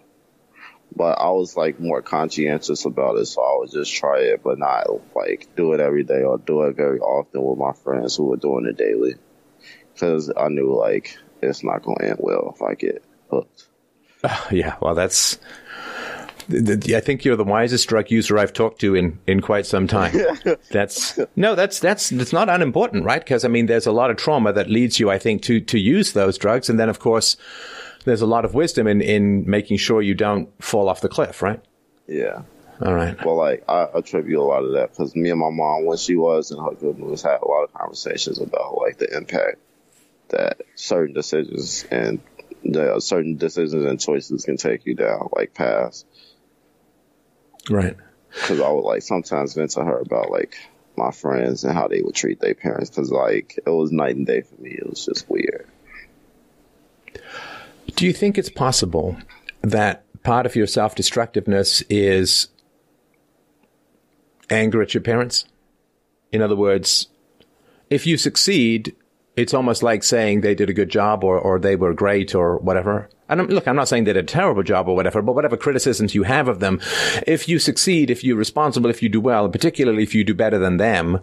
But I was like more conscientious about it, so I would just try it, but not like do it every day or do it very often with my friends who were doing it daily. Because I knew like it's not going to end well if I get hooked. Yeah, well, that's. th- th- I think you're the wisest drug user I've talked to in, in quite some time. that's no, that's that's that's not unimportant, right? Because I mean, there's a lot of trauma that leads you, I think, to to use those drugs, and then of course, there's a lot of wisdom in in making sure you don't fall off the cliff, right? Yeah. All right. Well, like I attribute a lot of that because me and my mom, when she was in her good moods, had a lot of conversations about like the impact that certain decisions and the uh, certain decisions and choices can take you down, like past. Right. Because I would like sometimes vent to her about like my friends and how they would treat their parents. Because like it was night and day for me. It was just weird. Do you think it's possible that part of your self destructiveness is anger at your parents? In other words, if you succeed, it's almost like saying they did a good job or, or they were great or whatever. And I'm, look, I'm not saying they did a terrible job or whatever, but whatever criticisms you have of them, if you succeed, if you're responsible, if you do well, particularly if you do better than them,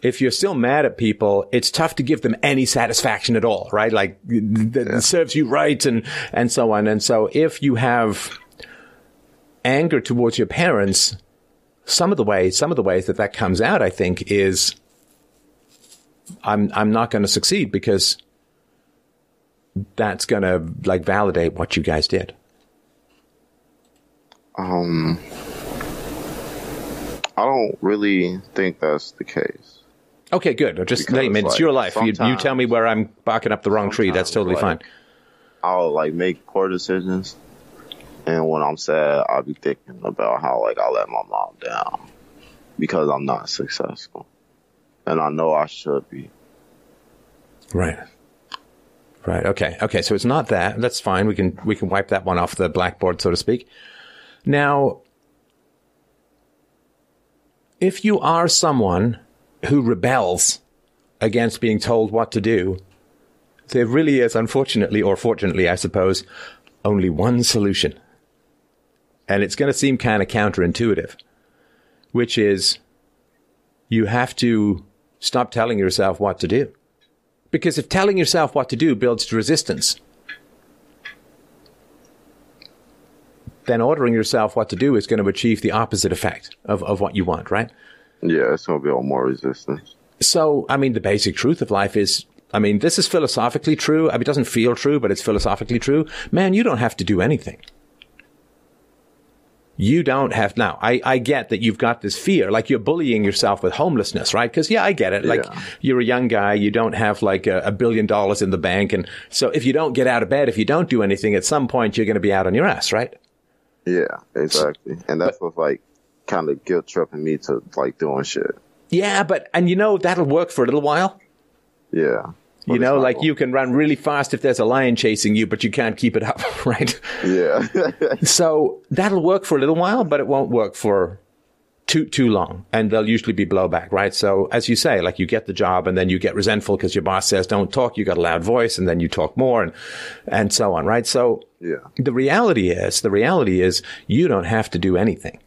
if you're still mad at people, it's tough to give them any satisfaction at all, right? Like that serves you right and, and so on. And so if you have anger towards your parents, some of the ways, some of the ways that that comes out, I think, is I'm I'm not going to succeed because that's going to like validate what you guys did. Um, I don't really think that's the case. Okay, good. Just Because, I mean, it's like, your life. You, you tell me where I'm barking up the wrong tree. That's totally sometimes, fine. I'll like make poor decisions, and when I'm sad, I'll be thinking about how like I let my mom down because I'm not successful, and I know I should be. Right. Right. Okay. Okay. So it's not that. That's fine. We can we can wipe that one off the blackboard, so to speak. Now, if you are someone who rebels against being told what to do, there really is, unfortunately or fortunately, I suppose, only one solution. And it's going to seem kind of counterintuitive, which is you have to stop telling yourself what to do. Because if telling yourself what to do builds resistance, then ordering yourself what to do is going to achieve the opposite effect of, of what you want, right? Yeah, it's gonna build more resistance. So, I mean, the basic truth of life is, I mean, this is philosophically true. I mean, it doesn't feel true, but it's philosophically true. Man, you don't have to do anything. You don't have now. I, I get that you've got this fear, like you're bullying yourself with homelessness, right? Because yeah, I get it. Like Yeah. you're a young guy, you don't have like a, a billion dollars in the bank, and so if you don't get out of bed, if you don't do anything, at some point you're going to be out on your ass, right? Yeah, exactly, and that's what's like kind of guilt tripping me to like doing shit. Yeah, but and you know that'll work for a little while. Yeah, You know, like you can run really fast if there's a lion chasing you, but you can't keep it up, right? Yeah, So that'll work for a little while, but it won't work for too too long, and there'll usually be blowback, right? So as you say, like you get the job, and then you get resentful because your boss says don't talk. You got a loud voice, and then you talk more, and and so on, right? So yeah, the reality is, the reality is, you don't have to do anything.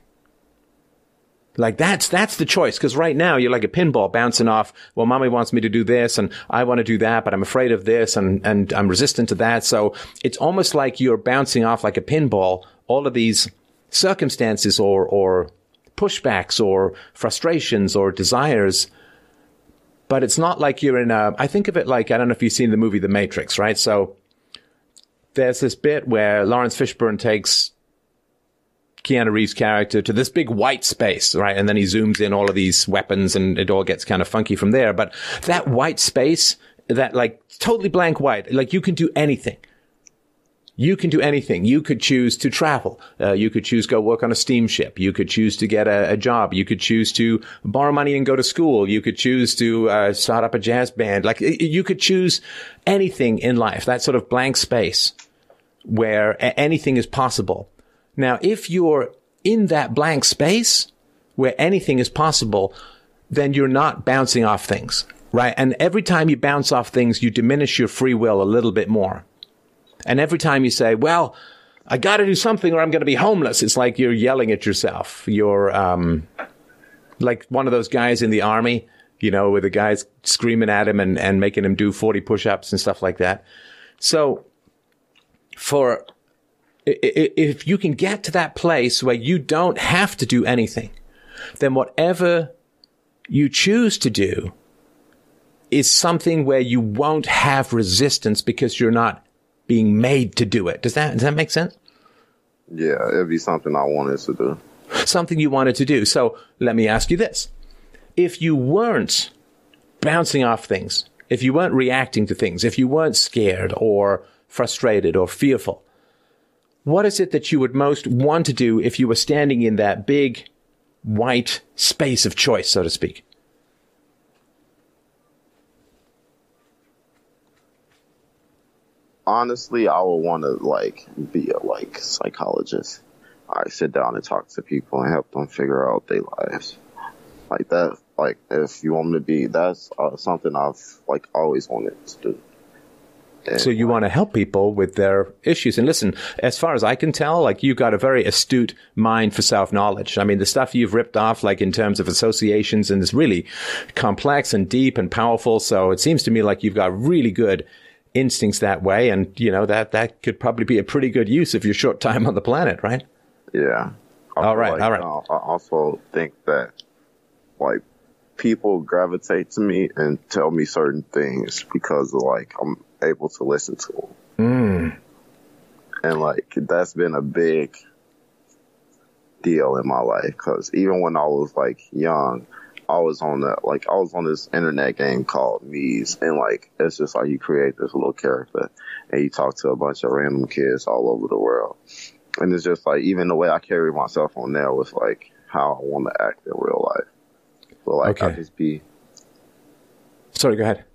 Like that's, that's the choice. Cause right now you're like a pinball bouncing off. Well, mommy wants me to do this and I want to do that, but I'm afraid of this and, and I'm resistant to that. So it's almost like you're bouncing off like a pinball, all of these circumstances or, or pushbacks or frustrations or desires. But it's not like you're in a, I think of it like, I don't know if you've seen the movie The Matrix, right? So there's this bit where Laurence Fishburne takes Keanu Reeves' character to this big white space, right? And then he zooms in all of these weapons and it all gets kind of funky from there. But that white space, that like totally blank white, like you can do anything. You can do anything. You could choose to travel. Uh, you could choose go work on a steamship. You could choose to get a, a, job. You could choose to borrow money and go to school. You could choose to uh, start up a jazz band. Like you could choose anything in life. That sort of blank space where anything is possible. Now, if you're in that blank space where anything is possible, then you're not bouncing off things, right? And every time you bounce off things, you diminish your free will a little bit more. And every time you say, well, I got to do something or I'm going to be homeless, it's like you're yelling at yourself. You're, um, like one of those guys in the army, you know, where the guy's screaming at him and, and making him do 40 push ups and stuff like that. So for if you can get to that place where you don't have to do anything, then whatever you choose to do is something where you won't have resistance because you're not being made to do it. Does that, does that make sense? Yeah, it'd be something I wanted to do. Something you wanted to do. So let me ask you this. If you weren't bouncing off things, if you weren't reacting to things, if you weren't scared or frustrated or fearful, what is it that you would most want to do if you were standing in that big white space of choice, so to speak? Honestly, I would want to like be a like psychologist. I sit down and talk to people and help them figure out their lives. Like that, like if you want me to be, that's uh, something I've like always wanted to do. So you want to help people with their issues. And listen, as far as I can tell, like you've got a very astute mind for self knowledge. I mean, the stuff you've ripped off, like in terms of associations and is really complex and deep and powerful. So it seems to me like you've got really good instincts that way. And, you know, that, that could probably be a pretty good use of your short time on the planet, right? Yeah. I all right. Like, all right. I also think that like people gravitate to me and tell me certain things because like I'm able to listen to them. Mm. And like that's been a big deal in my life because even when I was like young, I was on that like I was on this internet game called Meez, and like it's just like you create this little character and you talk to a bunch of random kids all over the world, and it's just like even the way I carry myself on there was like how I want to act in real life. So like okay. I just be. Sorry, go ahead.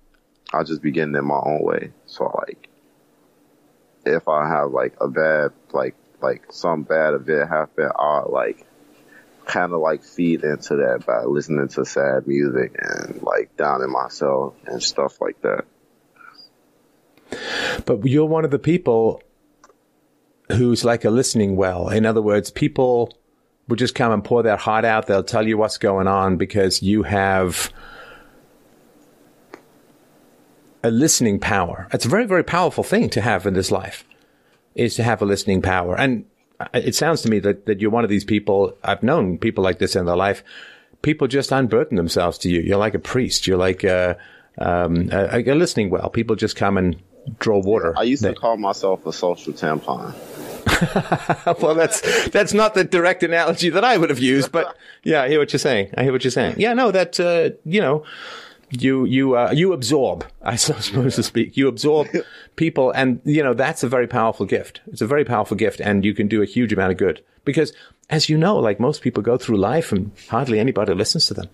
I'll just be getting in my own way. So like, if I have like a bad, like, like some bad event happen, I'll like kind of like feed into that by listening to sad music and like downing myself and stuff like that. But you're one of the people who's like a listening well. In other words, people will just come and pour their heart out. They'll tell you what's going on because you have a listening power. It's a very, very powerful thing to have in this life, is to have a listening power. And it sounds to me that, that you're one of these people. I've known people like this in their life. People just unburden themselves to you. You're like a priest. You're like a, um, a, a listening well. People just come and draw water. I used to call myself a social tampon. well, that's that's not the direct analogy that I would have used, but yeah, I hear what you're saying. I hear what you're saying. Yeah, no, that uh, you know, you you uh, you absorb i suppose to speak. You absorb people and you know that's a very powerful gift. It's a very powerful gift and you can do a huge amount of good. Because as you know like most people go through life and hardly anybody listens to them.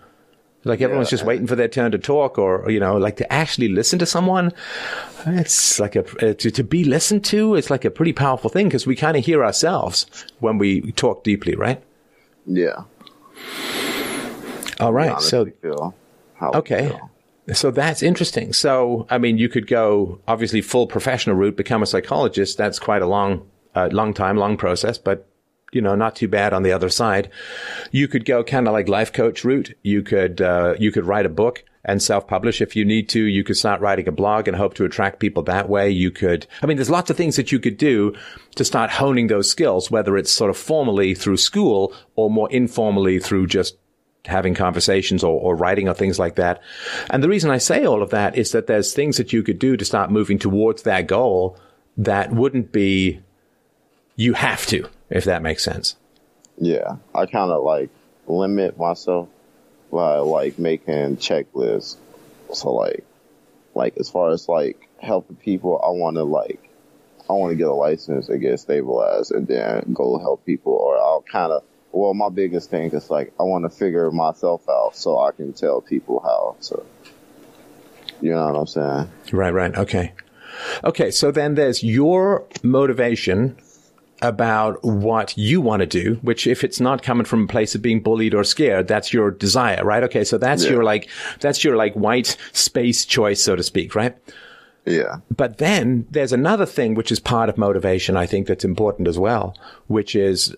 Like everyone's yeah. just waiting for their turn to talk or you know like to actually listen to someone it's like a uh, to, to be listened to it's like a pretty powerful thing because we kind of hear ourselves when we talk deeply right? Yeah. All right so feel okay. So that's interesting. So, I mean, you could go obviously full professional route, become a psychologist. That's quite a long, uh, long time, long process. But you know, not too bad on the other side. You could go kind of like life coach route. You could, uh, you could write a book and self-publish if you need to. You could start writing a blog and hope to attract people that way. You could, I mean, there's lots of things that you could do to start honing those skills, whether it's sort of formally through school or more informally through just having conversations or, or, writing or things like that. And the reason I say all of that is that there's things that you could do to start moving towards that goal that wouldn't be you have to, if that makes sense. Yeah. I kind of like limit myself by like making checklists. So like, like as far as like helping people, I want to like, I want to get a license and get stabilized and then go help people or I'll kind of, well, my biggest thing is like, I want to figure myself out so I can tell people how to, you know what I'm saying? Right, right. Okay. Okay. So then there's your motivation about what you want to do, which if it's not coming from a place of being bullied or scared, that's your desire, right? Okay. So that's yeah. your like, that's your like white space choice, so to speak, right? Yeah. But then there's another thing which is part of motivation, I think that's important as well, which is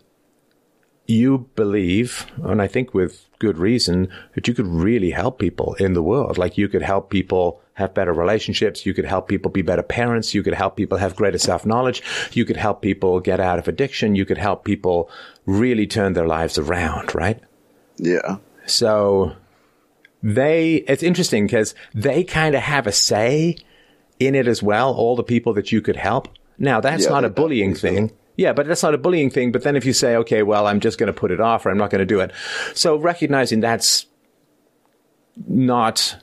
you believe, and I think with good reason, that you could really help people in the world. Like you could help people have better relationships. You could help people be better parents. You could help people have greater self knowledge. You could help people get out of addiction. You could help people really turn their lives around, right? Yeah. So they, it's interesting because they kind of have a say in it as well. All the people that you could help. Now that's yeah, not a bullying thing. So. Yeah, but that's not a bullying thing. But then if you say, okay, well, I'm just going to put it off or I'm not going to do it. So recognizing that's not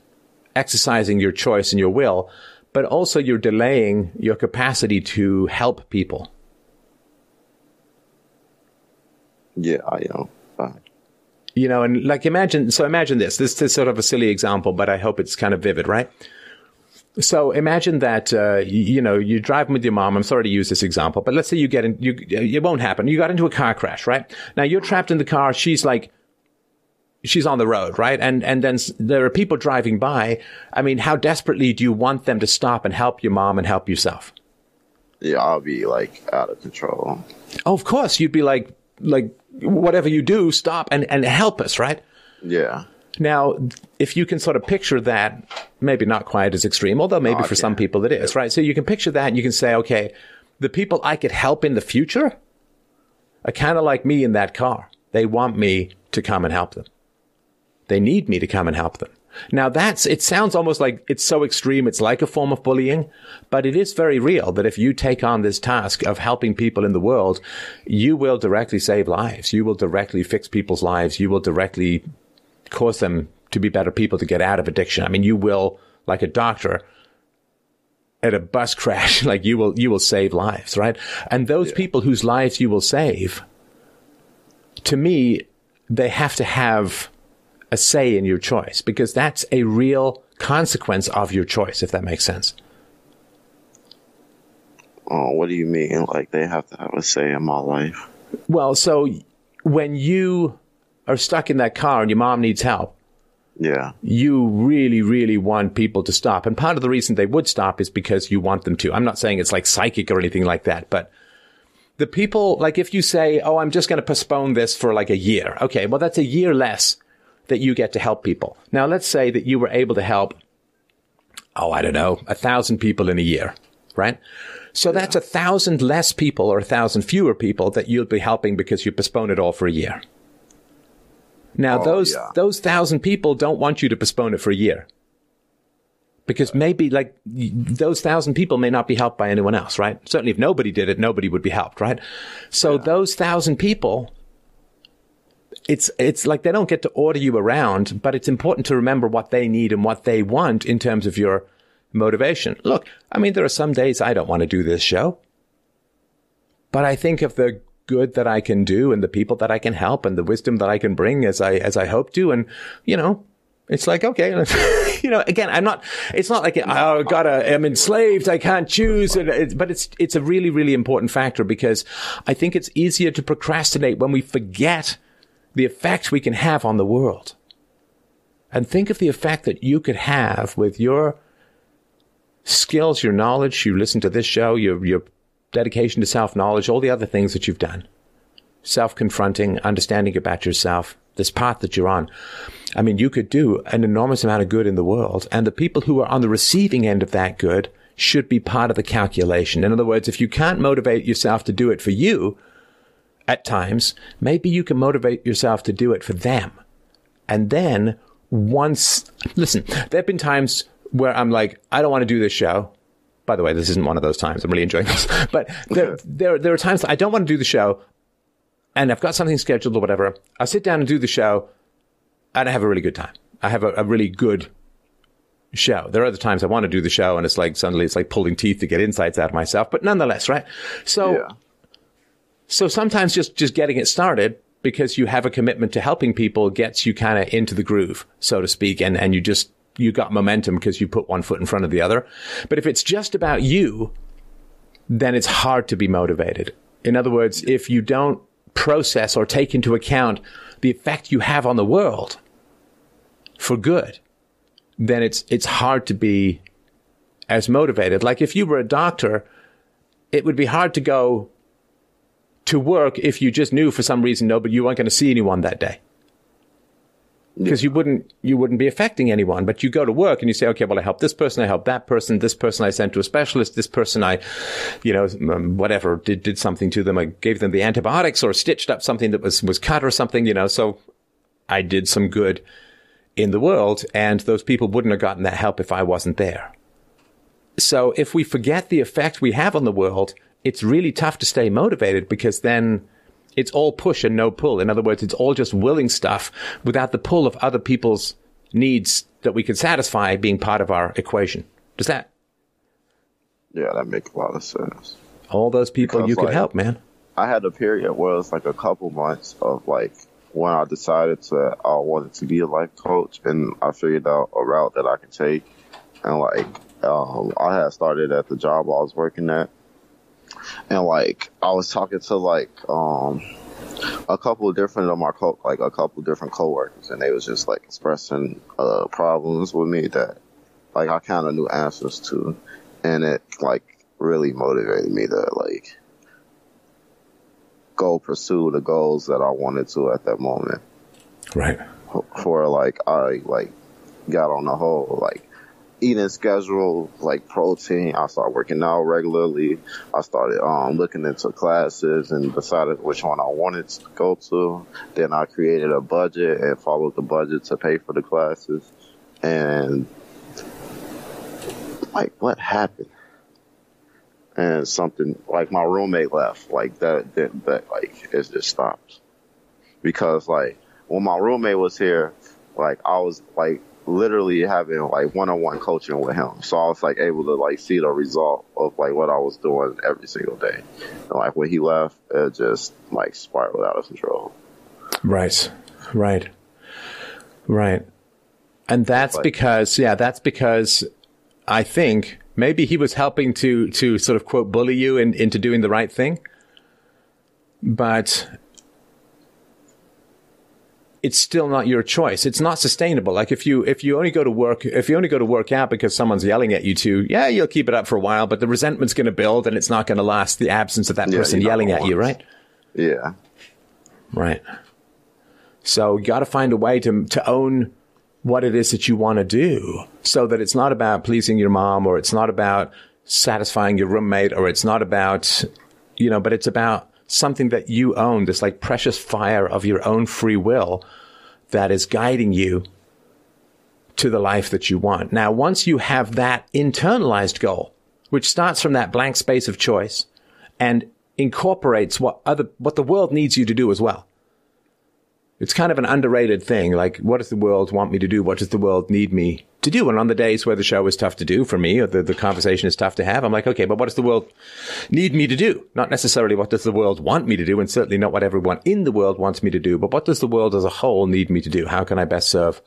exercising your choice and your will, but also you're delaying your capacity to help people. Yeah, I know. Uh, you know, and like imagine, so imagine this. This is sort of a silly example, but I hope it's kind of vivid, right? So imagine that uh, you, you, know you're driving with your mom. I'm sorry to use this example, but let's say you get in. You, it won't happen. You got into a car crash, right? Now you're trapped in the car. She's like she's on the road, right? And and then there are people driving by. I mean, how desperately do you want them to stop and help your mom and help yourself? Yeah, I'll be like out of control. Oh, of course, you'd be like like whatever you do, stop and and help us, right? Yeah. Now, if you can sort of picture that, maybe not quite as extreme, although maybe oh, for some people it is, right? So you can picture that and you can say, okay, the people I could help in the future are kind of like me in that car. They want me to come and help them. They need me to come and help them. Now that's, it sounds almost like it's so extreme. It's like a form of bullying, but it is very real that if you take on this task of helping people in the world, you will directly save lives. You will directly fix people's lives. You will directly cause them to be better people to get out of addiction. I mean, you will, like a doctor, at a bus crash, like you will, you will save lives, right? And those yeah. people whose lives you will save, to me, they have to have a say in your choice because that's a real consequence of your choice, if that makes sense. Oh, what do you mean? Like they have to have a say in my life? Well, so when you are stuck in that car and your mom needs help, yeah, you really, really want people to stop. And part of the reason they would stop is because you want them to. I'm not saying it's like psychic or anything like that, but the people, like if you say, Oh, I'm just going to postpone this for like a year. Okay. Well, that's a year less that you get to help people. Now, let's say that you were able to help, oh, I don't know, a thousand people in a year, right? So yeah. that's a thousand less people or a thousand fewer people that you'll be helping because you postpone it all for a year. Now, oh, those, yeah. those thousand people don't want you to postpone it for a year. Because maybe like those thousand people may not be helped by anyone else, right? Certainly if nobody did it, nobody would be helped, right? So yeah. those thousand people it's it's like they don't get to order you around, but it's important to remember what they need and what they want in terms of your motivation. Look, I mean, there are some days I don't want to do this show, but I think of the good that I can do and the people that I can help and the wisdom that I can bring as I as I hope to, and you know, it's like okay, you know, again, I'm not. It's not like oh, gotta, I'm enslaved. I can't choose. And But it's it's a really really important factor because I think it's easier to procrastinate when we forget the effect we can have on the world. And think of the effect that you could have with your skills, your knowledge, you listen to this show, your, your dedication to self knowledge, all the other things that you've done. self confronting, understanding about yourself, this path that you're on. I mean, you could do an enormous amount of good in the world, and the people who are on the receiving end of that good should be part of the calculation. In other words, if you can't motivate yourself to do it for you at times, maybe you can motivate yourself to do it for them. And then once, listen, there have been times where I'm like, I don't want to do this show. By the way, this isn't one of those times. I'm really enjoying this. But there, there, there are times I don't want to do the show and I've got something scheduled or whatever. I sit down and do the show and I have a really good time. I have a, a really good show. There are other times I want to do the show and it's like suddenly it's like pulling teeth to get insights out of myself, but nonetheless, right? So, yeah. so sometimes just, just getting it started because you have a commitment to helping people gets you kind of into the groove, so to speak. And, and you just, you got momentum because you put one foot in front of the other. But if it's just about you, then it's hard to be motivated. In other words, if you don't process or take into account the effect you have on the world for good, then it's, it's hard to be as motivated. Like if you were a doctor, it would be hard to go to work if you just knew for some reason, no, but you weren't going to see anyone that day because you wouldn't you wouldn't be affecting anyone but you go to work and you say okay well i help this person i help that person this person i sent to a specialist this person i you know um, whatever did did something to them i gave them the antibiotics or stitched up something that was was cut or something you know so i did some good in the world and those people wouldn't have gotten that help if i wasn't there. So if we forget the effect we have on the world it's really tough to stay motivated because then it's all push and no pull. In other words, it's all just willing stuff without the pull of other people's needs that we can satisfy being part of our equation. Does that? Yeah, that makes a lot of sense. All those people because, you can like, help, man. I had a period where it was like a couple months of like when I decided to I wanted to be a life coach, and I figured out a route that I could take, and like um, I had started at the job I was working at, and like I was talking to like um a couple of different of my co like a couple of different coworkers, and they was just like expressing uh problems with me that like I kind of knew answers to, and it like really motivated me to like go pursue the goals that I wanted to at that moment. Right. For like I like got on the whole like eating schedule, like protein. I started working out regularly. I started um, looking into classes and decided which one I wanted to go to. Then I created a budget and followed the budget to pay for the classes. And like, what happened? And something like my roommate left. Like that, that, that like it just stopped because like when my roommate was here, like I was like literally having like one-on-one coaching with him. So I was like able to like see the result of like what I was doing every single day. And like when he left, it just like spiraled out of control. Right. Right. Right. And that's like, because, yeah, that's because I think maybe he was helping to, to sort of quote bully you in, into doing the right thing. But it's still not your choice. It's not sustainable. Like if you, if you only go to work, if you only go to work out because someone's yelling at you to, yeah, you'll keep it up for a while, but the resentment's going to build and it's not going to last the absence of that yeah, person yelling at you, right? Yeah. Right. So you got to find a way to, to own what it is that you want to do so that it's not about pleasing your mom or it's not about satisfying your roommate or it's not about, you know, but it's about something that you own, this like precious fire of your own free will that is guiding you to the life that you want. Now, once you have that internalized goal, which starts from that blank space of choice and incorporates what other, what the world needs you to do as well it's kind of an underrated thing. Like, what does the world want me to do? What does the world need me to do? And on the days where the show is tough to do for me or the, the conversation is tough to have, I'm like, okay, but what does the world need me to do? Not necessarily what does the world want me to do and certainly not what everyone in the world wants me to do, but what does the world as a whole need me to do? How can I best serve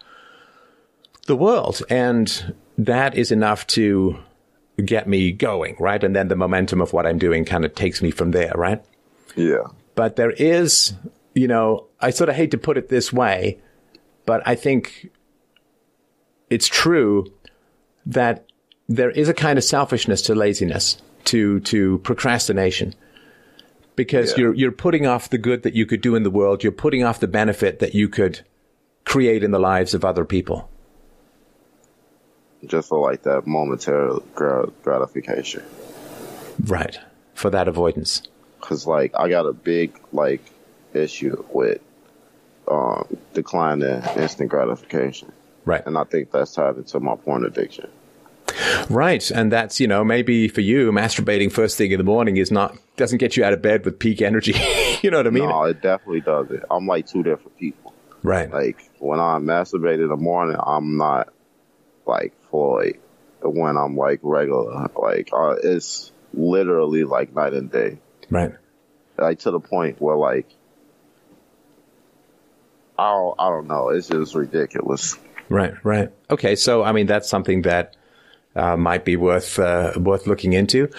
the world? And that is enough to get me going, right? And then the momentum of what I'm doing kind of takes me from there, right? Yeah. But there is you know, I sort of hate to put it this way, but I think it's true that there is a kind of selfishness to laziness, to, to procrastination. because Yeah. you're you're putting off the good that you could do in the world. You're putting off the benefit that you could create in the lives of other people. just for like that momentary gratification. Right. For that avoidance. Cause like I got a big like issue with um, declining instant gratification, Right. and I think that's tied into my porn addiction. Right. And that's, you know, maybe for you, masturbating first thing in the morning is not, doesn't get you out of bed with peak energy. you know what I mean? no, it definitely does it. I'm like two different people. Right. Like when I masturbate in the morning, I'm not like fully. When I'm like regular, like uh, it's literally like night and day. Right. Like to the point where like I don't, I don't know. It's just ridiculous. Right. Right. Okay. So, I mean, that's something that uh, might be worth, uh, worth looking into.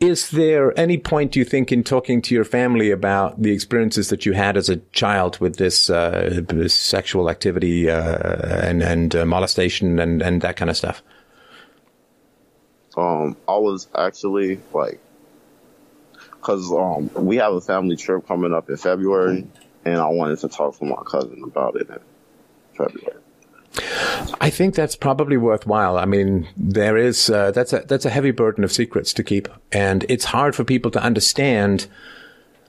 Is there any point, do you think, in talking to your family about the experiences that you had as a child with this, uh, this sexual activity uh, and, and uh, molestation and, and that kind of stuff? Um, I was actually like, cause um, we have a family trip coming up in February, and I wanted to talk to my cousin about it in February. I think that's probably worthwhile. I mean, there is uh, that's a that's a heavy burden of secrets to keep, and it's hard for people to understand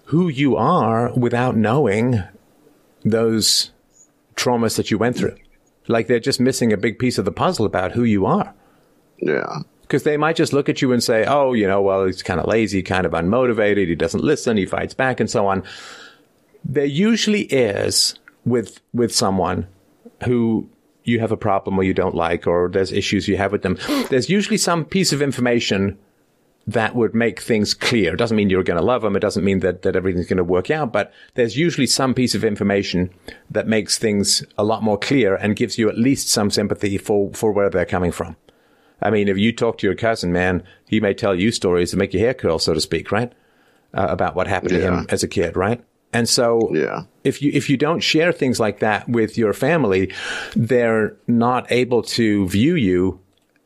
who you are without knowing those traumas that you went through. Like they're just missing a big piece of the puzzle about who you are. Yeah, Because they might just look at you and say, "Oh, you know, well, he's kind of lazy, kind of unmotivated. He doesn't listen. He fights back, and so on." There usually is with with someone who you have a problem or you don't like, or there's issues you have with them. There's usually some piece of information that would make things clear. It doesn't mean you're going to love them. It doesn't mean that, that everything's going to work out, but there's usually some piece of information that makes things a lot more clear and gives you at least some sympathy for, for where they're coming from. I mean, if you talk to your cousin, man, he may tell you stories that make your hair curl, so to speak, right? Uh, about what happened to him as a kid, right? And so, Yeah. if you if you don't share things like that with your family, they're not able to view you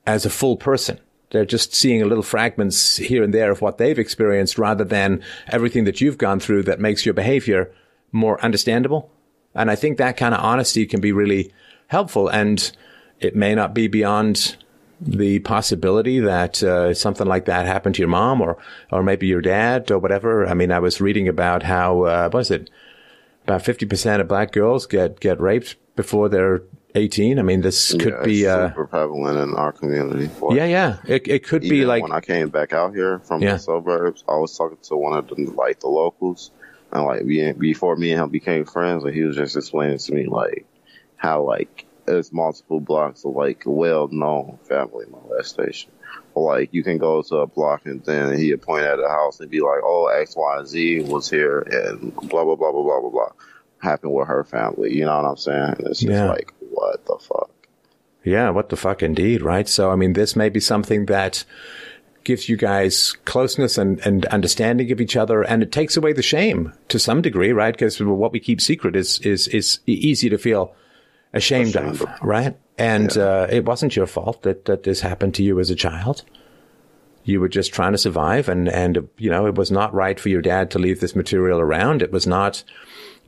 as a full person. They're just seeing little fragments here and there of what they've experienced, rather than everything that you've gone through that makes your behavior more understandable. And I think that kind of honesty can be really helpful. And it may not be beyond the possibility that uh, something like that happened to your mom or or maybe your dad or whatever. I mean, I was reading about how uh, what was it about fifty percent of black girls get get raped before they're eighteen. I mean, this could yeah, be uh, super prevalent in our community. Boy. yeah, yeah. It it could be like when I came back out here from Yeah. the suburbs, I was talking to one of the like the locals, and like we, before me and him became friends, and he was just explaining to me like how like there's multiple blocks of like well known family molestation. Or like you can go to a block and then he'd point at a house and be like, "Oh, X, Y, and Z was here," and blah blah blah blah blah blah blah happened with her family. You know what I'm saying? It's just Yeah. like, what the fuck? Yeah, what the fuck indeed, right? So, I mean, this may be something that gives you guys closeness and, and understanding of each other, and it takes away the shame to some degree, right? Because what we keep secret is, is, is easy to feel ashamed, Ashamed of, of. right? And, uh, it wasn't your fault that, that this happened to you as a child. You were just trying to survive and, and, you know, it was not right for your dad to leave this material around. It was not,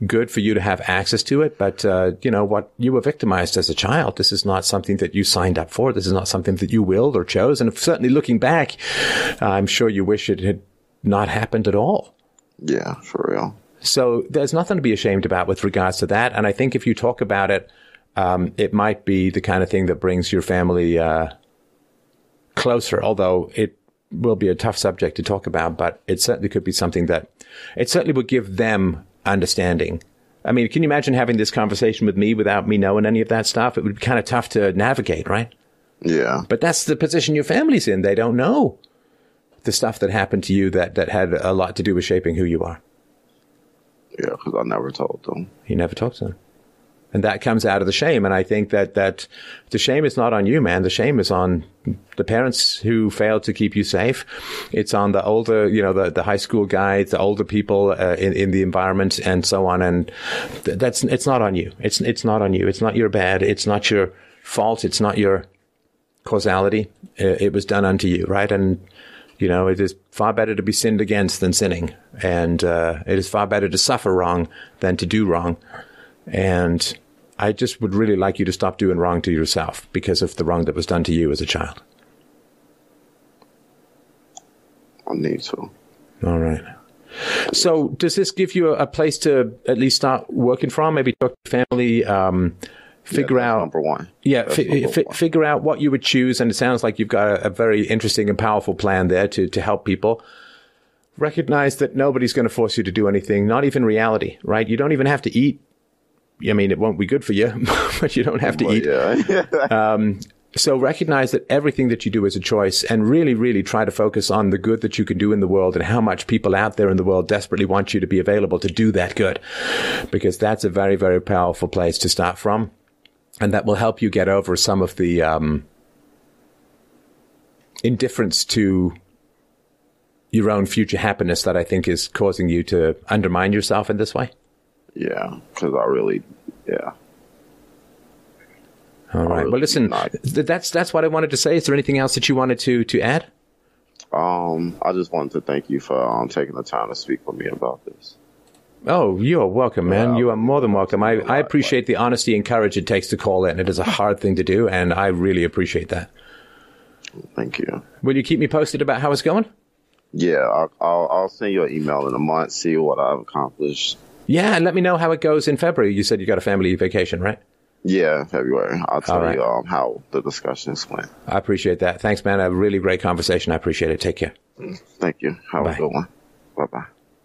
good for you to have access to it, but uh, you know what? You were victimized as a child. This is not something that you signed up for. This is not something that you willed or chose. And certainly, looking back, I'm sure you wish it had not happened at all. Yeah, for real. So there's nothing to be ashamed about with regards to that. And I think if you talk about it, um, it might be the kind of thing that brings your family uh, closer. Although it will be a tough subject to talk about, but it certainly could be something that it certainly would give them understanding. I mean, can you imagine having this conversation with me without me knowing any of that stuff? It would be kind of tough to navigate, right? Yeah. But that's the position your family's in. They don't know the stuff that happened to you that, that had a lot to do with shaping who you are. Yeah, because I never told them. You never talk to them. And that comes out of the shame. And I think that, that the shame is not on you, man. The shame is on the parents who failed to keep you safe. It's on the older, you know, the, the high school guys, the older people uh, in, in the environment and so on. And th- that's, it's not on you. It's, it's not on you. It's not your bad. It's not your fault. It's not your causality. Uh, it was done unto you, right? And You know, it is far better to be sinned against than sinning. And uh, it is far better to suffer wrong than to do wrong. And I just would really like you to stop doing wrong to yourself because of the wrong that was done to you as a child. I need to. All right. So, does this give you a, a place to at least start working from? Maybe talk to family, um, figure Yeah, out number one. Yeah, fi- number fi- one. figure out what you would choose, and it sounds like you've got a, a very interesting and powerful plan there to to help people. Recognize that nobody's going to force you to do anything, not even reality, right? You don't even have to eat. I mean, it won't be good for you, but you don't have to But eat. yeah. So recognize that everything that you do is a choice and really, really try to focus on the good that you can do in the world and how much people out there in the world desperately want you to be available to do that good. Because that's a very, very powerful place to start from. And that will help you get over some of the, um, indifference to your own future happiness that I think is causing you to undermine yourself in this way. Yeah, because I really, yeah. All right. really Well, listen, not. that's, that's what I wanted to say. Is there anything else that you wanted to, to add? Um, I just wanted to thank you for um, taking the time to speak with me about this. Oh, you are welcome, man. Yeah, you are more than welcome. I, I appreciate the honesty and courage it takes to call in. It is a hard thing to do, and I really appreciate that. Thank you. Will you keep me posted about how it's going? Yeah, I'll, I'll, I'll send you an email in a month, see what I've accomplished. Yeah, and let me know how it goes in February. You said you got a family vacation, right? Yeah, February. I'll tell right. you um, how the discussions went. I appreciate that. Thanks, man. A really great conversation. I appreciate it. Take care. Thank you. Have Bye. a good one. Bye bye.